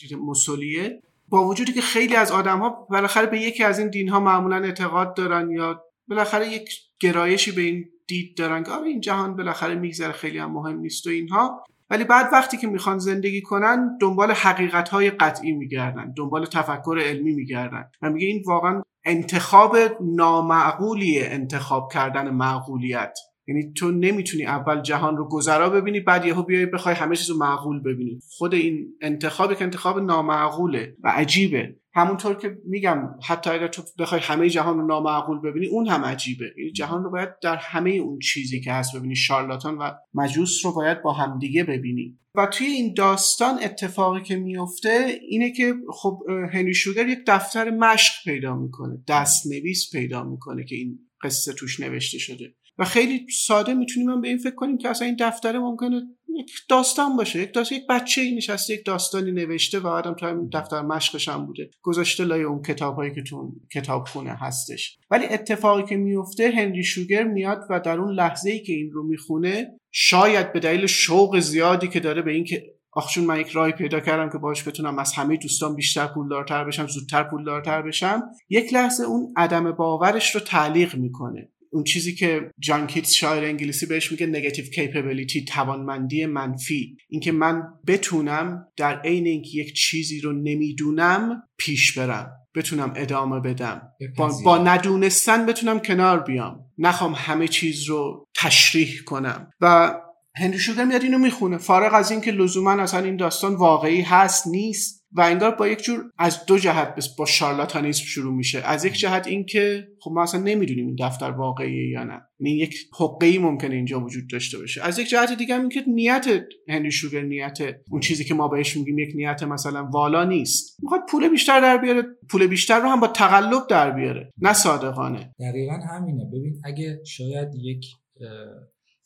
دید مسلیه با وجودی که خیلی از آدم ها بالاخره به یکی از این دین ها معمولا اعتقاد دارن یا بالاخره یک گرایشی به این دید دارن که آره این جهان بالاخره میگذره خیلی هم مهم نیست و اینها. ولی بعد وقتی که می‌خوان زندگی کنن دنبال حقیقت های قطعی میگردن دنبال تفکر علمی میگردن و میگه این واقعا انتخاب نامعقولی انتخاب کردن معقولیت. یعنی تو نمی‌تونی اول جهان رو گذرا ببینی بعد یهو بیای بخوای همه چیز رو معقول ببینی. خود این انتخاب که انتخاب نامعقوله و عجیبه. همونطور که میگم حتی اگر تو بخوای همه جهان رو نامعقول ببینی اون هم عجیبه. این جهان رو باید در همه اون چیزی که هست ببینی شارلاتان و مجوس رو باید با همدیگه ببینی. و توی این داستان اتفاقی که میفته اینه که خب هنری شوگر یک دفتر مشق پیدا می‌کنه. دست نویس پیدا می‌کنه که این قصه توش نوشته شده. و خیلی ساده می‌تونیم هم به این فکر کنیم که اصلا این دفتر ممکنه یک داستان باشه یک داستان یک بچه ای نشسته یک داستانی نوشته و آدم تو دفتر مشقش هم بوده. گذاشته لای اون کتاب هایی که تو کتاب خونه هستش. ولی اتفاقی که میفته هنری شوگر میاد و در اون لحظه ای که این رو می‌خونه شاید به دلیل شوق زیادی که داره به اینکه آخ من یک رای پیدا کردم که باش بتونم از همه دوستان بیشتر پولدارتر بشم زودتر پولدارتر بشم یک لحظه اون عدم باورش رو تعلیق می‌کنه. اون چیزی که جان کیتس شاعر انگلیسی بهش میگه نگاتیو کیپبلیتی توانمندی منفی. اینکه من بتونم در عین اینکه یک چیزی رو نمی‌دونم پیش برم بتونم ادامه بدم. با, با ندونستن بتونم کنار بیام. نخوام همه چیز رو تشریح کنم. و هنری شوگر میاد اینو می‌خونه. فارغ از اینکه لزوما اصلا این داستان واقعی هست نیست. و انگار با یک جور از دو جهت با شارلاتانیسم شروع میشه. از یک جهت اینکه خب ما اصلا نمی‌دونیم این دفتر واقعیه یا نه. این یک حقه ای ممکنه اینجا وجود داشته باشه. از یک جهت دیگه هم اینکه نیت هنری شوگر نیت اون چیزی که ما بهش میگیم یک نیت مثلا والا نیست. می‌خواد پول بیشتر در بیاره پول بیشتر رو هم با تقلب در بیاره نه صادقانه. دقیقا همینه. ببین اگه شاید یک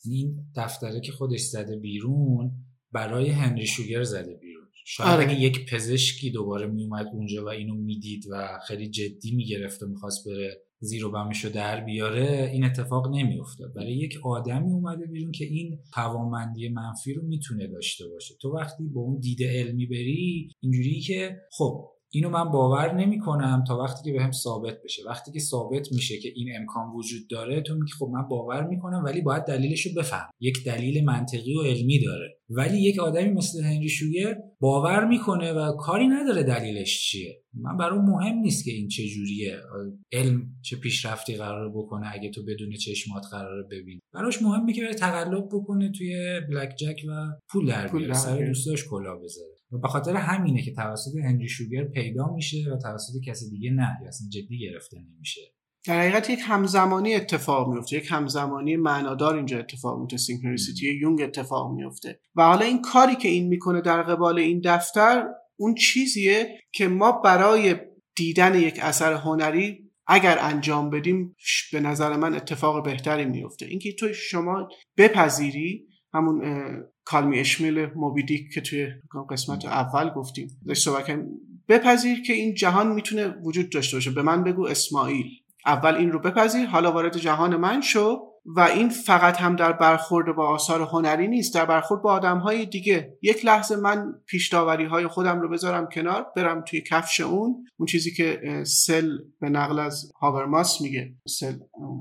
این دفتره که خودش زده بیرون برای هنری شوگر زده بیرون. شاید آره. اگه یک پزشکی دوباره میومد اونجا و اینو می‌دید و خیلی جدی می‌گرفت و می‌خواست بره زیر و بمشو در بیاره این اتفاق نمیافتاد برای یک آدمی اومده بیرون که این توانمندی منفی رو می‌تونه داشته باشه تو وقتی با اون دیده علمی بری اینجوری که خب اینو من باور نمی کنم تا وقتی که بهم ثابت بشه. وقتی که ثابت میشه که این امکان وجود داره تو میگی خب من باور می‌کنم ولی باید دلیلش رو بفهم. یک دلیل منطقی و علمی داره. ولی یک آدمی مثل هنری شوگر باور می‌کنه و کاری نداره دلیلش چیه. من برام مهم نیست که این چه جوریه. علم چه پیشرفتی قرار بکنه اگه تو بدون چشمات قرار ببین براش مهمه که بره تقلب بکنه توی بلک جک و پول در بیاره. سر دوستاش کلا بذاره. و به خاطر همینه که توسط هنری شوگر پیدا میشه و توسط کسی دیگه نه اصلا جدی گرفته نمیشه. در حقیقت یک همزمانی اتفاق میفته یک همزمانی معنادار اینجا اتفاق میفته. سینکرونیسیتی یونگ اتفاق میفته. و حالا این کاری که این می‌کنه در قبال این دفتر اون چیزیه که ما برای دیدن یک اثر هنری اگر انجام بدیم به نظر من اتفاق بهتری میفته. اینکه تو شما بپذیری همون کالمی اشمیل موبیدیک که توی قسمت اول گفتیم. صحبت بپذیر که این جهان می‌تونه وجود داشته باشه. به من بگو اسماعیل. اول این رو بپذیر. حالا وارد جهان من شو. و این فقط هم در برخورد با آثار هنری نیست. در برخورد با آدم های دیگه. یک لحظه من پیشداوری های خودم رو بذارم کنار. برم توی کفش اون. اون چیزی که سل به نقل از هاورماس میگه. سل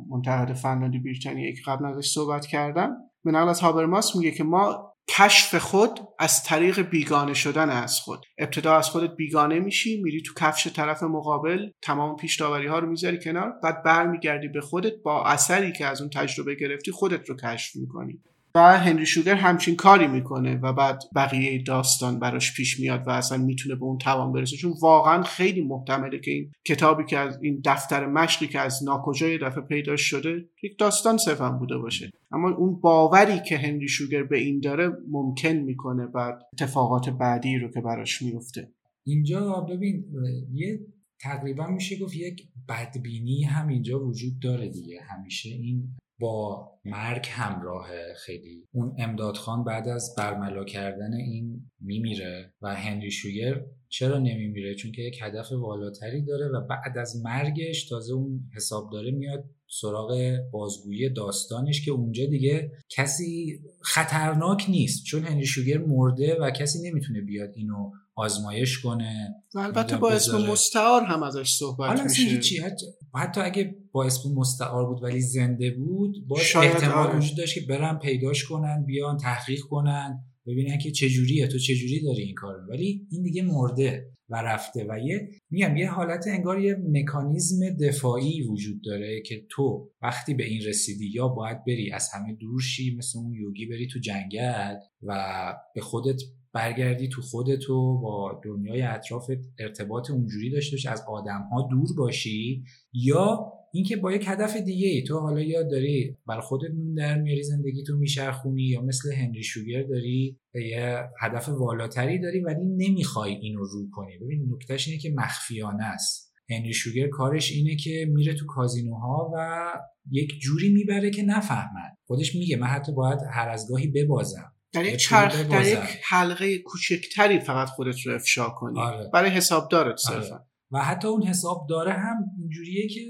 منتقد فنلاندی بریتانیایی که قبل ازش صحبت کردم. به نقل از هابرماس میگه که ما کشف خود از طریق بیگانه شدن از خود. ابتدا از خودت بیگانه میشی میری تو کفش طرف مقابل تمام پیش ها رو می‌ذاری کنار بعد برمیگردی به خودت با اثری که از اون تجربه گرفتی خودت رو کشف می‌کنی. و هنری شوگر همچین کاری می‌کنه و بعد بقیه داستان براش پیش میاد و اصلا می‌تونه به اون توان برسه. چون واقعا خیلی محتمله که این کتابی که از این دفتر مشقی که از ناکجای دفعه پیدا شده یک داستان صرفا بوده باشه. اما اون باوری که هنری شوگر به این داره ممکن می‌کنه بعد اتفاقات بعدی رو که براش میفته اینجا ببین یه تقریبا میشه گفت یک بدبینی هم اینجا وجود داره دیگه. همیشه این با مرگ همراه خیلی. اون امدادخان بعد از برملا کردن این میمیره و هنری شوگر چرا نمیمیره؟ چون که یک هدف والاتری داره و بعد از مرگش تازه اون حساب داره میاد سراغ بازگویی داستانش که اونجا دیگه کسی خطرناک نیست. چون هنری شوگر مرده و کسی نمی‌تونه بیاد اینو آزمایش کنه البته با اسم مستعار هم ازش صحبت میشه. حتی, حتی اگه با اسم مستعار بود ولی زنده بود با احتمال آره. وجود داشت که برن پیداش کنن بیان تحقیق کنن ببینن که چجوریه. تو چجوری داری این کارو؟ ولی این دیگه مرده و رفته و یه میگم یه حالت انگار یه مکانیزم دفاعی وجود داره که تو وقتی به این رسیدی یا باید بری از همه دور شی مثل اون یوگی بری تو جنگل و به خودت برگردی تو خودت و با دنیای اطراف ارتباط اونجوری داشته باشی از آدم ها دور باشی یا اینکه با یک هدف دیگه ای. تو حالا یا داری بر خودت نون در میاری زندگی تو میشرخونی یا مثل هنری شوگر داری یه هدف والاتری داری ولی نمی‌خوای اینو رو کنی. ببین نکتهش اینه که مخفیانه است. هنری شوگر کارش اینه که میره تو کازینوها و یک جوری می‌بره که نفهمن. خودش میگه من حتی باید هر از گاهی ببازم. در یک چرخ در یک حلقه کوچکتری فقط خودت رو افشا کنی. آره. برای حسابدارت آره. صرفا. و حتی اون حساب داره هم اینجوریه که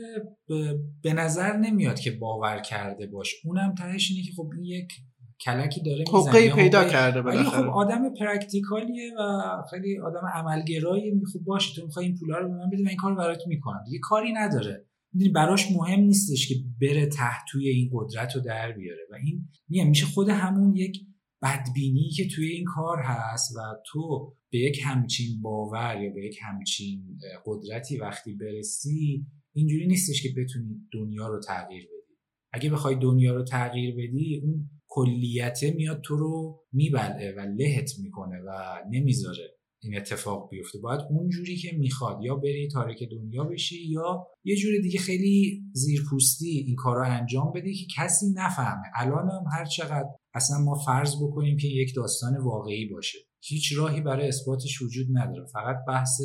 به نظر نمیاد که باور کرده باش. اونم تهش اینه که خب این یک کلکی داره می‌زنه. پیدا کرده ولی خب آدم پرکتیکالیه و خیلی آدم عملگرایی خب باشه تو می‌خوای این پولا رو به من بده من این کار برات می‌کنم. دیگه کاری نداره. می‌دونی براش مهم نیستش که بره تحتوی این قدرت رو در بیاره. و این میشه خود همون یک بدبینی که توی این کار هست و تو به یک همچین باور یا به یک همچین قدرتی وقتی برسی اینجوری نیستش که بتونی دنیا رو تغییر بدی. اگه بخوای دنیا رو تغییر بدی اون کلیته میاد تو رو میبلعه و لهت می‌کنه و نمی‌ذاره این اتفاق بیفته. باید اونجوری که می‌خواد یا بری تارک دنیا بشی یا یه جور دیگه خیلی زیرپوستی این کار رو انجام بدی که کسی نفهمه. الان هم هر چقدر اصلا ما فرض بکنیم که یک داستان واقعی باشه. هیچ راهی برای اثباتش وجود نداره. فقط بحث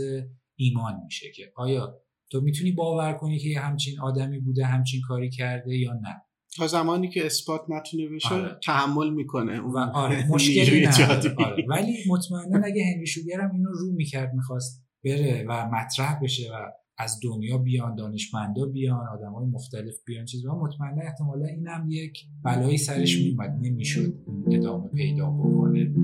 ایمان میشه که آیا تو می‌تونی باور کنی که همچین آدمی بوده همچین کاری کرده یا نه؟ تا زمانی که اثبات نتونه بشه آره. تحمل می‌کنه و آره مشکلی نداره. آره. ولی مطمئنا اگه هنری شوگر هم اینو رو می‌کرد می‌خواست بره و مطرح بشه و از دنیا بیان دانشمندا بیان آدم های مختلف بیان چیز و مطمئنا احتمالا این هم یک بلایی سرش میومد نمی‌شد ادامه پیدا بکنه.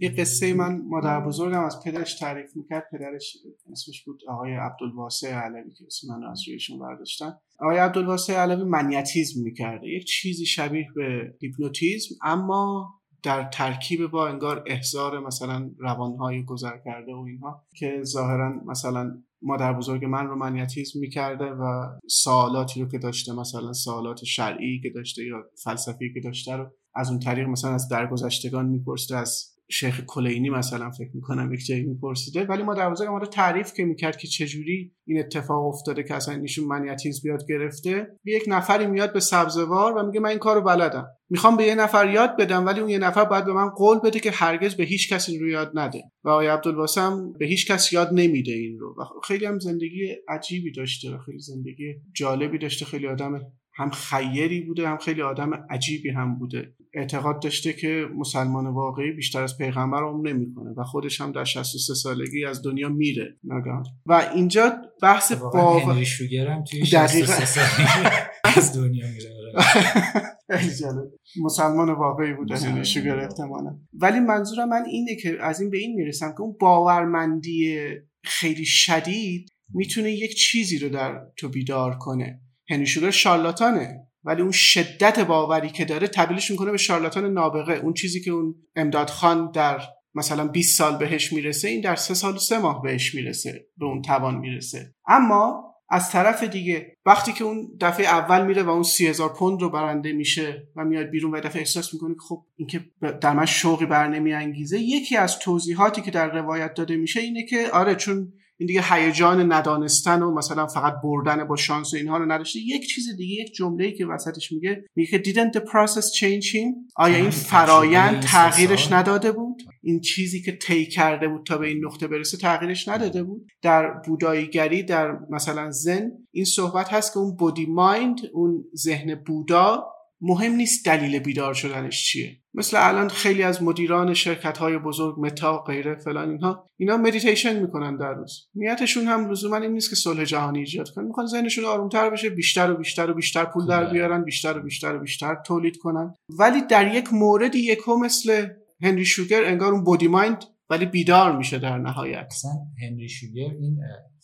یه قصه من مادر بزرگم از پدرش تعریف می‌کرد. پدرش اسمش بود آقای عبدالواسع علوی که اسم من از رویشون برداشتن. آقای عبدالواسع علوی منیتیزم می‌کرده یک چیزی شبیه به هیپنوتیزم اما در ترکیب با انگار احزار مثلا روانهای گذر کرده و اینها که ظاهرا مثلا مادر بزرگ من رو منیتیزم می‌کرده و سوالاتی رو که داشته مثلا سوالات شرعی که داشته یا فلسفی که داشته رو از اون طریق مثلا از درگذشتگان میپرسته از شیخ کلینی مثلا فکر می‌کنم یک جایی میپرسیده. ولی ما در ما رو تعریف که می‌کرد که چجوری این اتفاق افتاده که اصلا ایشون منیتیز بیاد گرفته. یک نفری میاد به سبزوار و میگه من این کارو بلدم. می‌خوام به یه نفر یاد بدم ولی اون یه نفر باید به من قول بده که هرگز به هیچ کسی رو یاد نده. و آقای عبدالباسم به هیچ کس یاد نمیده این رو. و خیلی هم زندگی عجیبی داشته و خیلی زندگی جالبی داشته. خیلی آدم هم خیری بوده هم خیلی آدم عجیبی هم بوده. اعتقاد داشته که مسلمان واقعی بیشتر از پیغمبر عمر نمی‌کنه و خودش هم در 63 سالگی از دنیا میره. نگاه. و اینجا بحث با هنری شوگر هم توی 63 سالگی از دنیا میره. <laughs> مسلمان واقعی بوده هنری شوگر احتمالا. ولی منظورم من اینه که از این به این می‌رسم که اون باورمندی خیلی شدید می‌تونه یک چیزی رو در تو بیدار کنه. هنری شوگر شارلاتانه. ولی اون شدت باوری که داره تبدیلش می‌کنه به شارلاتان نابغه. اون چیزی که اون امداد خان در مثلا 20 سال بهش می‌رسه این در سه سال و سه ماه بهش می‌رسه به اون توان می‌رسه. اما از طرف دیگه وقتی که اون دفعه اول میره و اون سی هزار پوند رو برنده میشه و میاد بیرون و دفعه احساس می‌کنه که خب اینکه در من شوقی بر نمیانگیزه یکی از توضیحاتی که در روایت داده میشه اینه که آره چون این دیگه هیجان ندانستن و مثلا فقط بردن با شانس و اینها رو نداشته. یک چیز دیگه یک جمله که وسطش میگه میگه که didn't the process change him آیا این فرایند تغییرش نداده بود؟ این چیزی که طی کرده بود تا به این نقطه برسه تغییرش نداده بود؟ در بوداییگری در مثلا ذن این صحبت هست که اون bodhi mind اون ذهن بودا مهم نیست دلیل بیدار شدنش چیه. مثل الان خیلی از مدیران شرکت های بزرگ متا غیره فلان اینها اینا مدیتیشن می‌کنن در روز. نیتشون هم لزوما این نیست که صلح جهانی ایجاد کنن. می‌خوان ذهنشون آرومتر بشه بیشتر و بیشتر و بیشتر پول در خب. بیارن بیشتر و بیشتر و بیشتر تولید کنن. ولی در یک موردی یهو مثل هنری شوگر انگار اون بودی مایند ولی بیدار میشه در نهایت. اصلا هنری شوگر این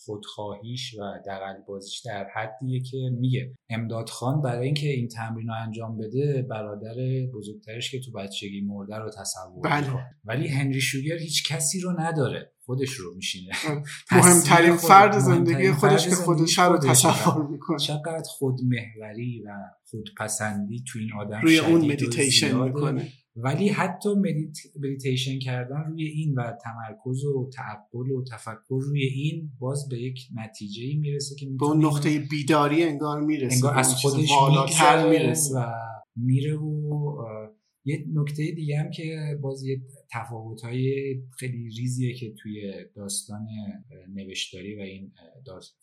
خودخواهیش و دقل بازیش در حدیه که میگه. امداد خان برای اینکه این تمرین رو انجام بده برادر بزرگترش که تو بچگی مرده رو تصور بله. ولی هنری شوگر هیچ کسی رو نداره. خودش رو میشینه. <laughs> مهمترین فرد زندگی خودش که خودش رو تصور می‌کنه. چقدر خودمهوری و خودپسندی تو این آدم روی اون مدیتیشن می‌کنه. ولی حتی مدیتیشن کردن روی این و تمرکز و تعقل و تفکر روی این باز به یک نتیجه می‌رسه که به اون نقطه بیداری انگار می‌رسه انگار از خودش بالاتر می‌رسه. و میره و یه نکته دیگه هم که باز یه تفاوت های خیلی ریزیه که توی داستان نوشتاری و این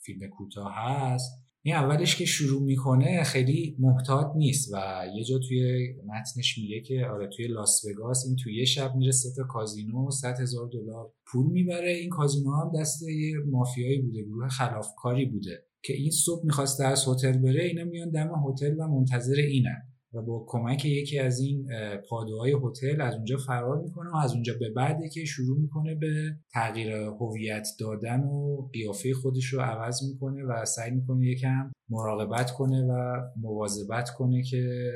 فیلم کوتاه هست. این اولش که شروع می‌کنه خیلی محتاط نیست و یه جا توی متنش میگه که آره توی لاس وگاس این توی یه شب میره سه تا کازینو 100 هزار دلار پول می‌بره. این کازینو هم دست یه مافیایی بوده گروه خلافکاری بوده که این صبح می‌خواسته از هتل بره اینا میان دم هتل و منتظر اینن. و با کمک یکی از این پادوهای هتل از اونجا فرار می‌کنه و از اونجا به بعده که شروع می‌کنه به تغییر هویت دادن و قیافه خودش رو عوض می‌کنه و سعی می‌کنه یکم مراقبت کنه و مواظبت کنه که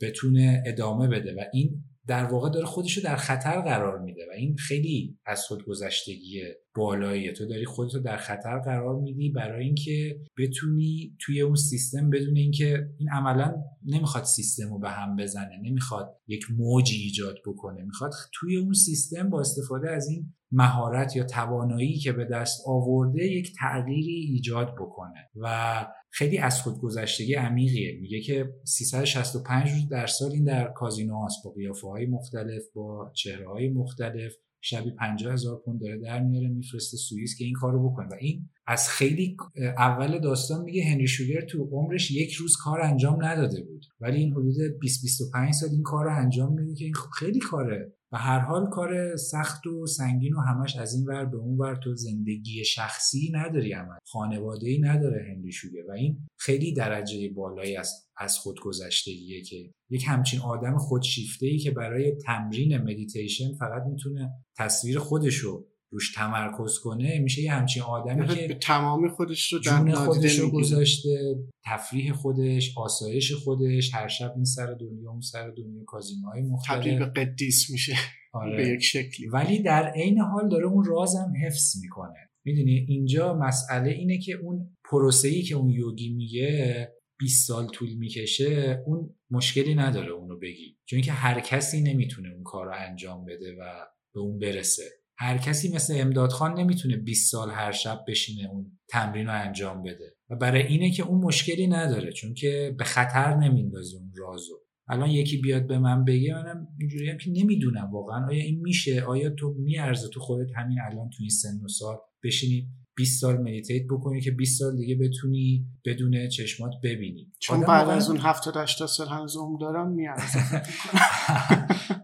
بتونه ادامه بده. و این در واقع داره خودش رو در خطر قرار میده و این خیلی از خودگذشتگی بالاییه. تو داری خودتو در خطر قرار میدی برای اینکه بتونی توی اون سیستم بدون اینکه این عملا نمی‌خواد سیستم رو به هم بزنه نمی‌خواد یک موجی ایجاد بکنه. می‌خواد توی اون سیستم با استفاده از این مهارت یا توانایی که به دست آورده یک تغییری ایجاد بکنه و خیلی از خودگذشتگی عمیقیه. میگه که 365 روز در سال این در کازینو هست. با قیافه های مختلف با چهره های مختلف. شبی 50 هزار پوند داره در میاره میفرسته سوئیس که این کارو بکنه. و این از خیلی اول داستان میگه هنری شوگر تو عمرش یک روز کار انجام نداده بود. ولی این حدود 20 25 سال این کار رو انجام میده که این خیلی کاره. و هر حال کار سخت و سنگین و همش از این ور به اون ور تو زندگی شخصی نداری عملا. خانواده ای نداره هنری شوگر و این خیلی درجه بالایی است از خودگذشتگیه که یک همچین آدم خودشیفته ای که برای تمرین مدیتیشن فقط می‌تونه تصویر خودشو روش تمرکز کنه میشه یه همچین آدمی که به تمامی خودش رو جون خودش رو گذاشته تفریح خودش آسایش خودش هر شب این سر دنیا اون سر دنیا کازینوهای مختلف. تبدیل به قدیس میشه. آره. به یک شکلی. ولی در عین حال داره اون رازم حفظ می‌کنه. می‌دونی؟ اینجا مسئله اینه که اون پروسه‌ای که اون یوگی میگه 20 سال طول می‌کشه اون مشکلی نداره اونو بگی. چون که هر کسی نمی‌تونه اون کار رو انجام بده و به اون برسه. هر کسی مثل امداد خان نمی‌تونه 20 سال هر شب بشینه اون تمرین رو انجام بده. و برای اینه که اون مشکلی نداره چون که به خطر نمیندازه اون رازو. الان یکی بیاد به من بگه منم اینجوری هم که نمی‌دونم واقعا. آیا این میشه؟ آیا تو میارزه تو خودت همین الان تو این سن و سال بشینی 20 سال مدیتیت بکنی که 20 سال دیگه بتونی بدون چشمات ببینی. چون بعد از اون 70 80 سال هنوز عمر دارم میارزه <laughs>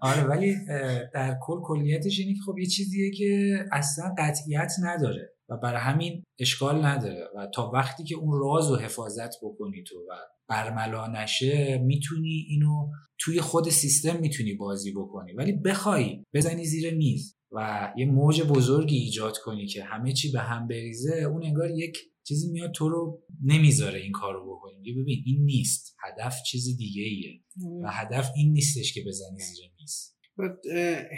آره ولی در کل کلیتش اینه که خب یه چیزیه که اصلا قطعیت نداره و برای همین اشکال نداره و تا وقتی که اون راز و حفاظت بکنی تو و برملا نشه می‌تونی اینو توی خود سیستم می‌تونی بازی بکنی. ولی بخوای بزنی زیر میز. و یه موج بزرگی ایجاد کنی که همه چی به هم بریزه اون انگار یک چیزی میاد تو رو نمی‌ذاره این کار رو بکنی. میگه ببین این نیست. هدف چیز دیگه ایه و هدف این نیستش که بزنی زیر میز.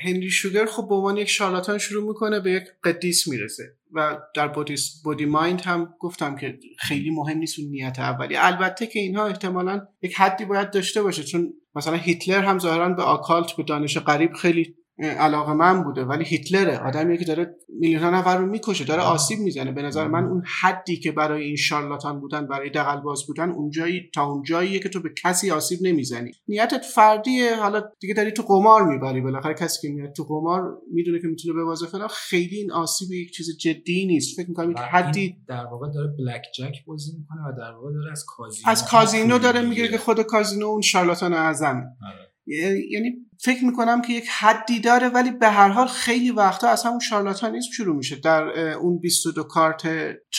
هنری شوگر خب به عنوان یک شارلاتان شروع می‌کنه به یک قدیس می‌رسه و در بودیس بودی مایند هم گفتم که خیلی مهم نیست اون نیت اولی. البته که اینها احتمالا یک حدی باید داشته باشه چون مثلا هیتلر هم ظاهرا به آکالت به دانش غریب خیلی علاقه من بوده ولی هیتلره. آدمی که داره میلیون نفر رو می‌کشه داره آسیب می‌زنه. به نظر من اون حدی که برای این شارلاتان بودن برای باز بودن اونجایی تا اونجاییه که تو به کسی آسیب نمی‌زنی. نیتت فردیه. حالا دیگه داری تو قمار می‌بری. بالاخره کسی که میاد تو قمار می‌دونه که می‌تونه ببازه فلان. خیلی این آسیب یک چیز جدی نیست. فکر می‌کنم حدی در واقع داره بلک جک بازی می‌کنه و در واقع داره از کازینو از کازینو داره میگه که خود کازینو اون شارلاتان اعظم. آره. یعنی فکر می‌کنم که یک حدی داره ولی به هر حال خیلی وقتا از همون شارلاتانیسم شروع میشه. در اون 22 کارت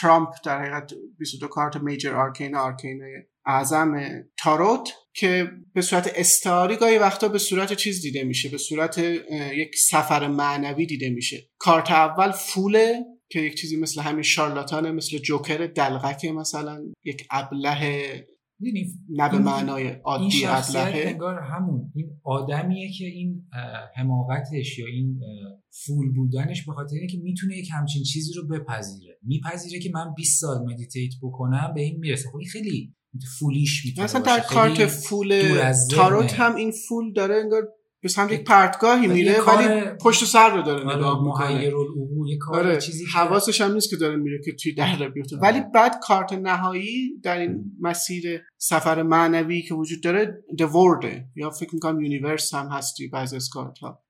ترامپ در حقیقت 22 کارت Major Arcana آرکانای اعظم تاروت که به صورت استعاری گاهی وقتا به صورت چیز دیده میشه به صورت یک سفر معنوی دیده میشه. کارت اول Fool ه که یک چیزی مثل همین شارلاتانه مثل جوکر دلقک مثلا یک ابله نه به معنای عادی ابلهه انگار همون این آدمیه که این حماقتش یا این fool بودنش به خاطر اینه که می‌تونه یک همچین چیزی رو بپذیره. میپذیره که من 20 سال meditate بکنم به این می‌رسه. خب این خیلی foolish می‌تونه مثلا در کارت Fool تاروت هم این Fool داره انگار به سمت یک پرتگاهی میره ولی پشت سر رو داره آره، نگاه می‌کنه. آره. چیزی حواسش هم نیست که داره میره که توی دره بیفته. ولی بعد کارت نهایی در این مسیر سفر معنوی که وجود داره The World ه یا فکر می‌کنم Universe هم هست توی بعضی از کارت ها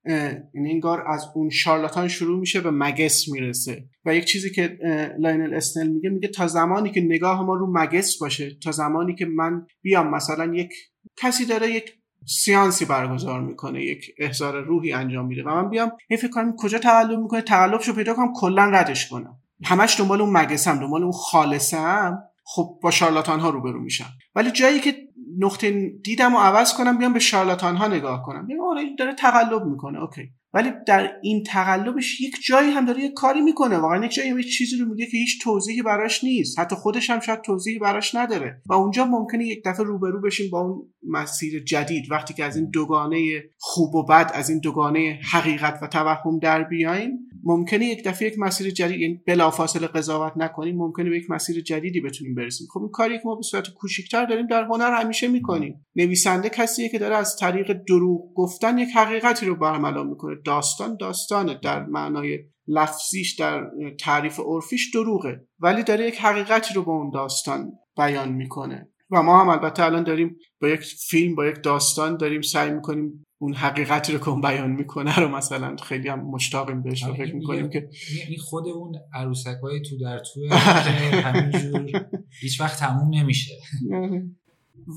این انگار از اون شارلاتان شروع میشه به Magus می‌رسه. و یک چیزی که لاینل اسنل میگه میگه تا زمانی که نگاه ما رو Magus باشه تا زمانی که من بیام مثلا یک کسی داره یک séance ی برگزار می‌کنه یک احضار روحی انجام میده. و من بیام این فکر کنم کجا تقلب می‌کنه؟ تقلبشو پیدا کنم کلا ردش کنم. همش دنبال اون مگسم دنبال اون خالصم. خب با شارلاتان ها روبرو میشم. ولی جایی که نقطه دیدم و عوض کنم بیام به شارلاتان ها نگاه کنم. بیام آره داره تقلب می‌کنه. اوکی. ولی در این تقلبش یک جایی هم داره یک کاری می‌کنه. واقعا یک جایی یک چیزی رو میگه که هیچ توضیحی براش نیست. حتی خودش هم شاید توضیحی براش نداره. و اونجا ممکنه یک دفعه روبرو بشیم با اون مسیر جدید. وقتی که از این دوگانه خوب و بد از این دوگانه حقیقت و توهم در بیایم ممکنه یک دفعه یک مسیر جدید یعنی بلافاصله قضاوت نکنیم ممکنه به یک مسیر جدیدی بتونیم برسیم. خب این کاری که ما به صورت کوچیکتر داریم در هنر همیشه می‌کنیم. نویسنده کسیه که داره از طریق دروغ گفتن یک حقیقتی رو برملا می‌کنه. داستان داستانه. در معنای لفظیش در تعریف عرفیش دروغه. ولی داره یک حقیقتی رو با اون داستان بیان می‌کنه. و ما هم البته الان داریم با یک فیلم با یک داستان داریم سعی می‌کنیم اون حقیقتی رو که اون بیان می‌کنه رو مثلا خیلی هم مشتاقیم بهش رو فکر می‌کنیم که این خود اون عروسک های تو در تو <laughs> همینجور. هیچ وقت تموم نمیشه.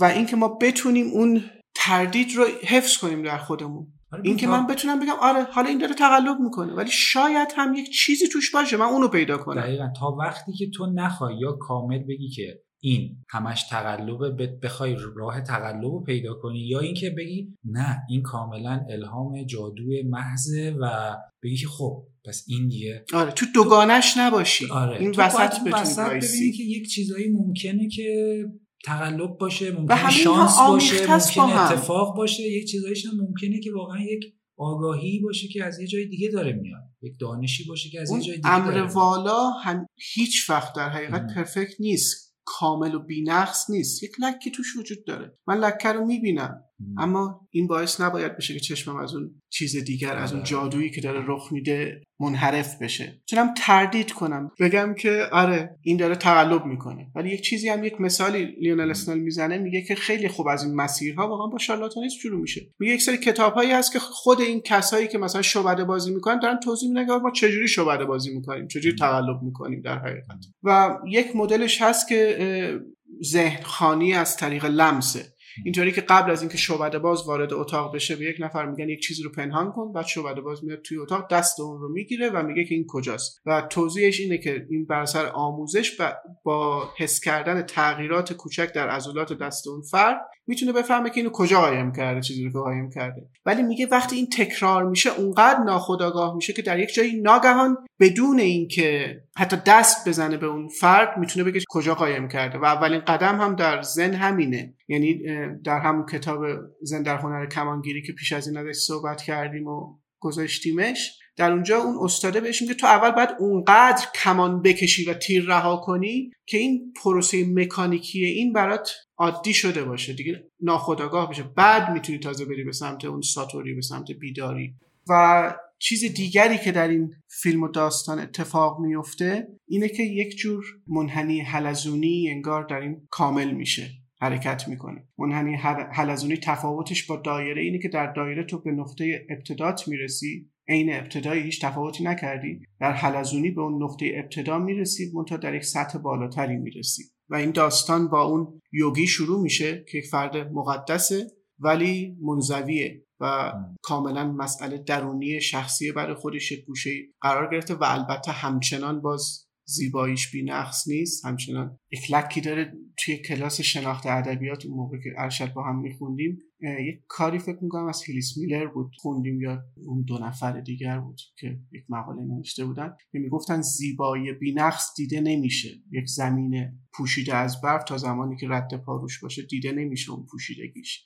و اینکه ما بتونیم اون تردید رو حفظ کنیم در خودمون. این که من بتونم بگم آره حالا این داره تقلب می‌کنه ولی شاید هم یک چیزی توش باشه من اونو پیدا کنم. دقیقا تا وقتی که تو نخوای یا کامل بگی که این همش تقلبه بخوای راه تقلب رو پیدا کنی یا اینکه بگی نه این کاملا الهام جادوی محضه و بگی که خب پس این دیگه. آره تو دوگانش نباشی. آره. این تو وسط بتونی ببینی که یک چیزایی ممکنه که تقلب باشه ممکنه شانس باشه ممکنه. اتفاق باشه یک چیزایش هم ممکنه که واقعا یک آگاهی باشه که از یه جای دیگه داره میاد یک دانشی باشه که از یه جای دیگه امر. والا هم هیچ وقت در حقیقت ام. پرفکت نیست کامل و بینقص نیست یک لکی توش وجود داره من لکه رو می‌بینم. اما این باعث نباید بشه که چشمم از اون چیز دیگر از اون آره. جادویی که داره رخ میده منحرف بشه. چونم تردید کنم. بگم که آره این داره تقلب می‌کنه. ولی یک چیزی هم یک مثالی لیونل اسنل می‌زنه میگه که خیلی خوب از این مسیرها واقعا با شارلاتانیسم شروع میشه. میگه یک سری کتابهایی هست که خود این کسایی که مثلا شعبده بازی می‌کنن دارن توضیح میدن که ما چجوری شعبده بازی می‌کنیم چجوری تقلب می‌کنیم در حقیقت. و یک مدلش هست که ذهن خانی از طریق لمسه. اینطوری که قبل از اینکه شعبده باز وارد اتاق بشه به یک نفر میگن یک چیزی رو پنهان کن بعد شعبده باز میاد توی اتاق دست اون رو می‌گیره و میگه که این کجاست. و توضیحش اینه که این بر اثر آموزش با حس کردن تغییرات کوچک در عضلات دست اون فرد می‌تونه بفهمه که اینو کجا قایم کرده چیزی رو که قایم کرده. ولی میگه وقتی این تکرار میشه اونقدر ناخودآگاه میشه که در یک جایی ناگهان بدون اینکه حتی دست بزنه به اون فرد می‌تونه بگه کجا قایم کرده. و اولین قدم هم در زن همینه. یعنی در همون کتاب زن در هنر کمانگیری که پیش از این ازش صحبت کردیم و گذاشتیمش در اونجا اون استاده بهش میگه تو اول باید اونقدر کمان بکشی و تیر رها کنی که این پروسه مکانیکی این برات عادی شده باشه. دیگه ناخودآگاه بشه. بعد می‌تونی تازه بری به سمت اون ساتوری به سمت بیداری. و چیز دیگری که در این فیلم و داستان اتفاق میفته اینه که یک جور منحنی حلزونی انگار در این کامل میشه حرکت می‌کنه. منحنی حل- حلزونی تفاوتش با دایره اینه که در دایره تو به نقطه ابتدات می‌رسی. عین ابتدایی هیچ تفاوتی نکردی. در حلزونی به اون نقطه ابتدا می‌رسی منتها در یک سطح بالاتری می‌رسی. و این داستان با اون یوگی شروع میشه که فرد مقدسه ولی منزویه و کاملا مسئله درونی شخصی برای خودش گوشه قرار گرفته و البته همچنان باز زیباییش بی نقص نیست. همچنان یک لکی داره. توی کلاس شناخت ادبیات اون موقع که ارشد با هم میخوندیم یک کاری فکر می‌کنم از هیلیس میلر بود. خوندیم یا اون دو نفر دیگر بود که یک مقاله نوشته بودن که می‌گفتن زیبایی بی نقص دیده نمیشه. یک زمین پوشیده از برف تا زمانی که رد پاروش باشه دیده نمیشه اون پوشیدگیش.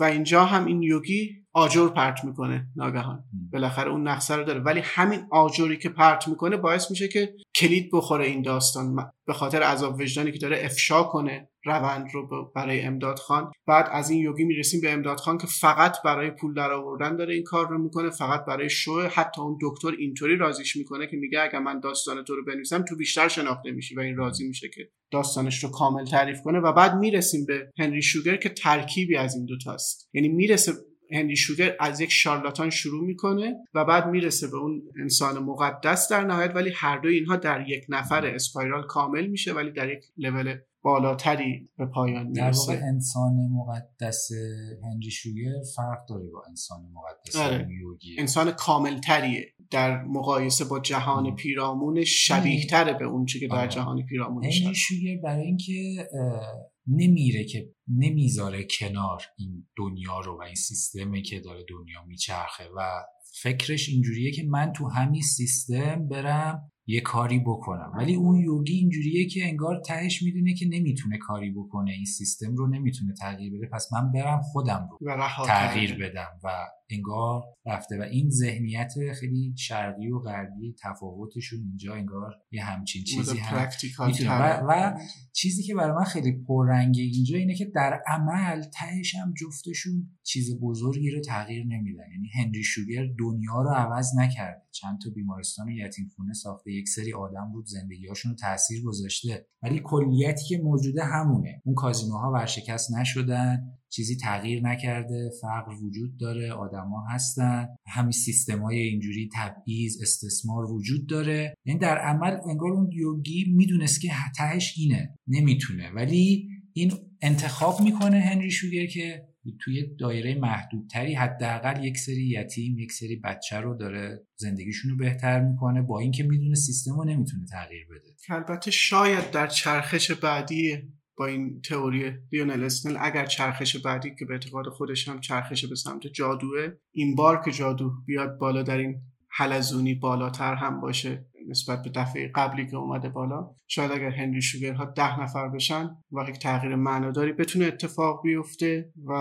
و اینجا هم این یوگی آجر پرت می‌کنه ناگهان. بالاخره اون نقصه رو داره. ولی همین آجری که پرت می‌کنه باعث میشه که کلید بخوره این داستان. به خاطر عذاب وجدانی که داره افشا کنه روند رو برای امداد خان. بعد از این یوگی می‌رسیم به امداد خان که فقط برای پول در آوردن داره این کار رو می‌کنه فقط برای شو. حتی اون دکتر اینطوری رازیش می‌کنه که میگه اگر من داستان تو رو بنویسم تو بیشتر شناخته میشی و این راضی میشه که داستانش رو کامل تعریف کنه. و بعد می‌رسیم به هنری شوگر که ترکیبی از این دوتاست یعنی می‌رسه هنری شوگر از یک شارلاتان شروع می‌کنه و بعد می‌رسه به اون انسان مقدس در نهایت ولی هر دو اینها در یک نفر اسپایرال کامل میشه ولی در یک لول بالاتری به پایان در می‌رسه واقع انسان مقدس هنری شوگر فرق داره با انسان مقدس آره. انسان کامل تریه در مقایسه با جهان ام. پیرامونش شبیه تره به اون چی که در آره. جهان پیرامونش هنری شوگر برای اینکه نمیره که نمی‌ذاره کنار این دنیا رو و این سیستمی که داره دنیا میچرخه. و فکرش اینجوریه که من تو همین سیستم برم یه کاری بکنم. ولی اون یوگی اینجوریه که انگار تهش می‌دونه که نمی‌تونه کاری بکنه. این سیستم رو نمی‌تونه تغییر بده. پس من برم خودم رو تغییر بدم و انگار رفته. و این ذهنیت خیلی شرقی و غربی تفاوتشون اینجا انگار یه همچین چیزی هم و, و چیزی که برای من خیلی پررنگه اینجا اینه که در عمل تهش هم جفتشون چیز بزرگی رو تغییر نمیدن. یعنی هنری شوگر دنیا رو عوض نکرده. چند تا بیمارستان و یتیم خونه ساخته یک سری آدم رو زندگیهاشون رو تاثیر گذاشته. ولی کلیتی که موجوده همونه. اون کازینوها ورشکست نشدن چیزی تغییر نکرده فقر وجود داره آدما هستن همین های اینجوری تبعیض استثمار وجود داره. یعنی در عمل انگار اون یوگی می‌دونست که تهش اینه نمی‌تونه. ولی این انتخاب می‌کنه هنری شوگر که توی دایره محدودتری حداقل یک سری یتیم یک سری بچه رو داره زندگیشون رو بهتر می‌کنه با اینکه می‌دونه سیستم رو نمی‌تونه تغییر بده. البته شاید در چرخش بعدی با این تئوری لیونل اسنل اگر چرخش بعدی که به اعتقاد خودش هم چرخش به سمت جادوه این بار که جادو بیاد بالا در این حلزونی بالاتر هم باشه. نسبت به دفعه قبلی که اومده بالا شاید اگر هنری شوگر ها ده نفر بشن و یک تغییر معناداری بتونه اتفاق بیفته و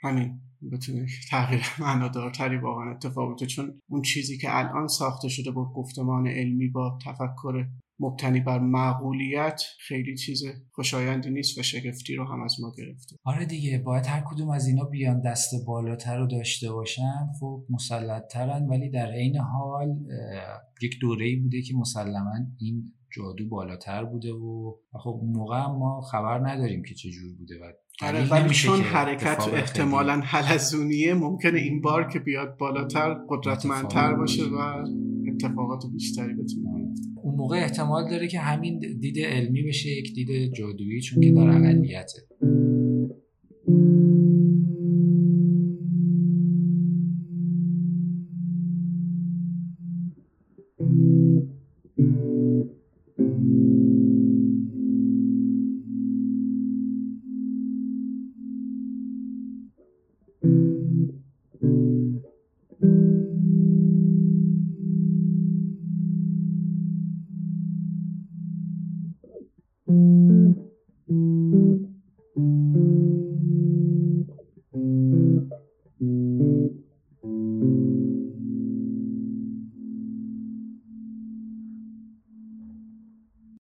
همین بتونه تغییر <laughs> معنادارتری واقعا اتفاق بیفته. چون اون چیزی که الان ساخته شده با گفتمان علمی با تفکر مبتنی بر معقولیت خیلی چیز خوشایندی نیست و شگفتی رو هم از ما گرفته. آره دیگه باید هر کدوم از اینا بیان دست بالاتر رو داشته باشن خب مسلطترن ولی در عین حال یک دوره ای بوده که مسلما این جادو بالاتر بوده و خب موقع ما خبر نداریم که چه جور بوده و آره ولی چون حرکت احتمالا حلزونیه ممکنه این بار که بیاد بالاتر قدرتمندتر باشه و اتفاقات بیشتری بتونه اون موقع احتمال داره که همین دید علمی بشه یک دید جادویی چون که در اقلیته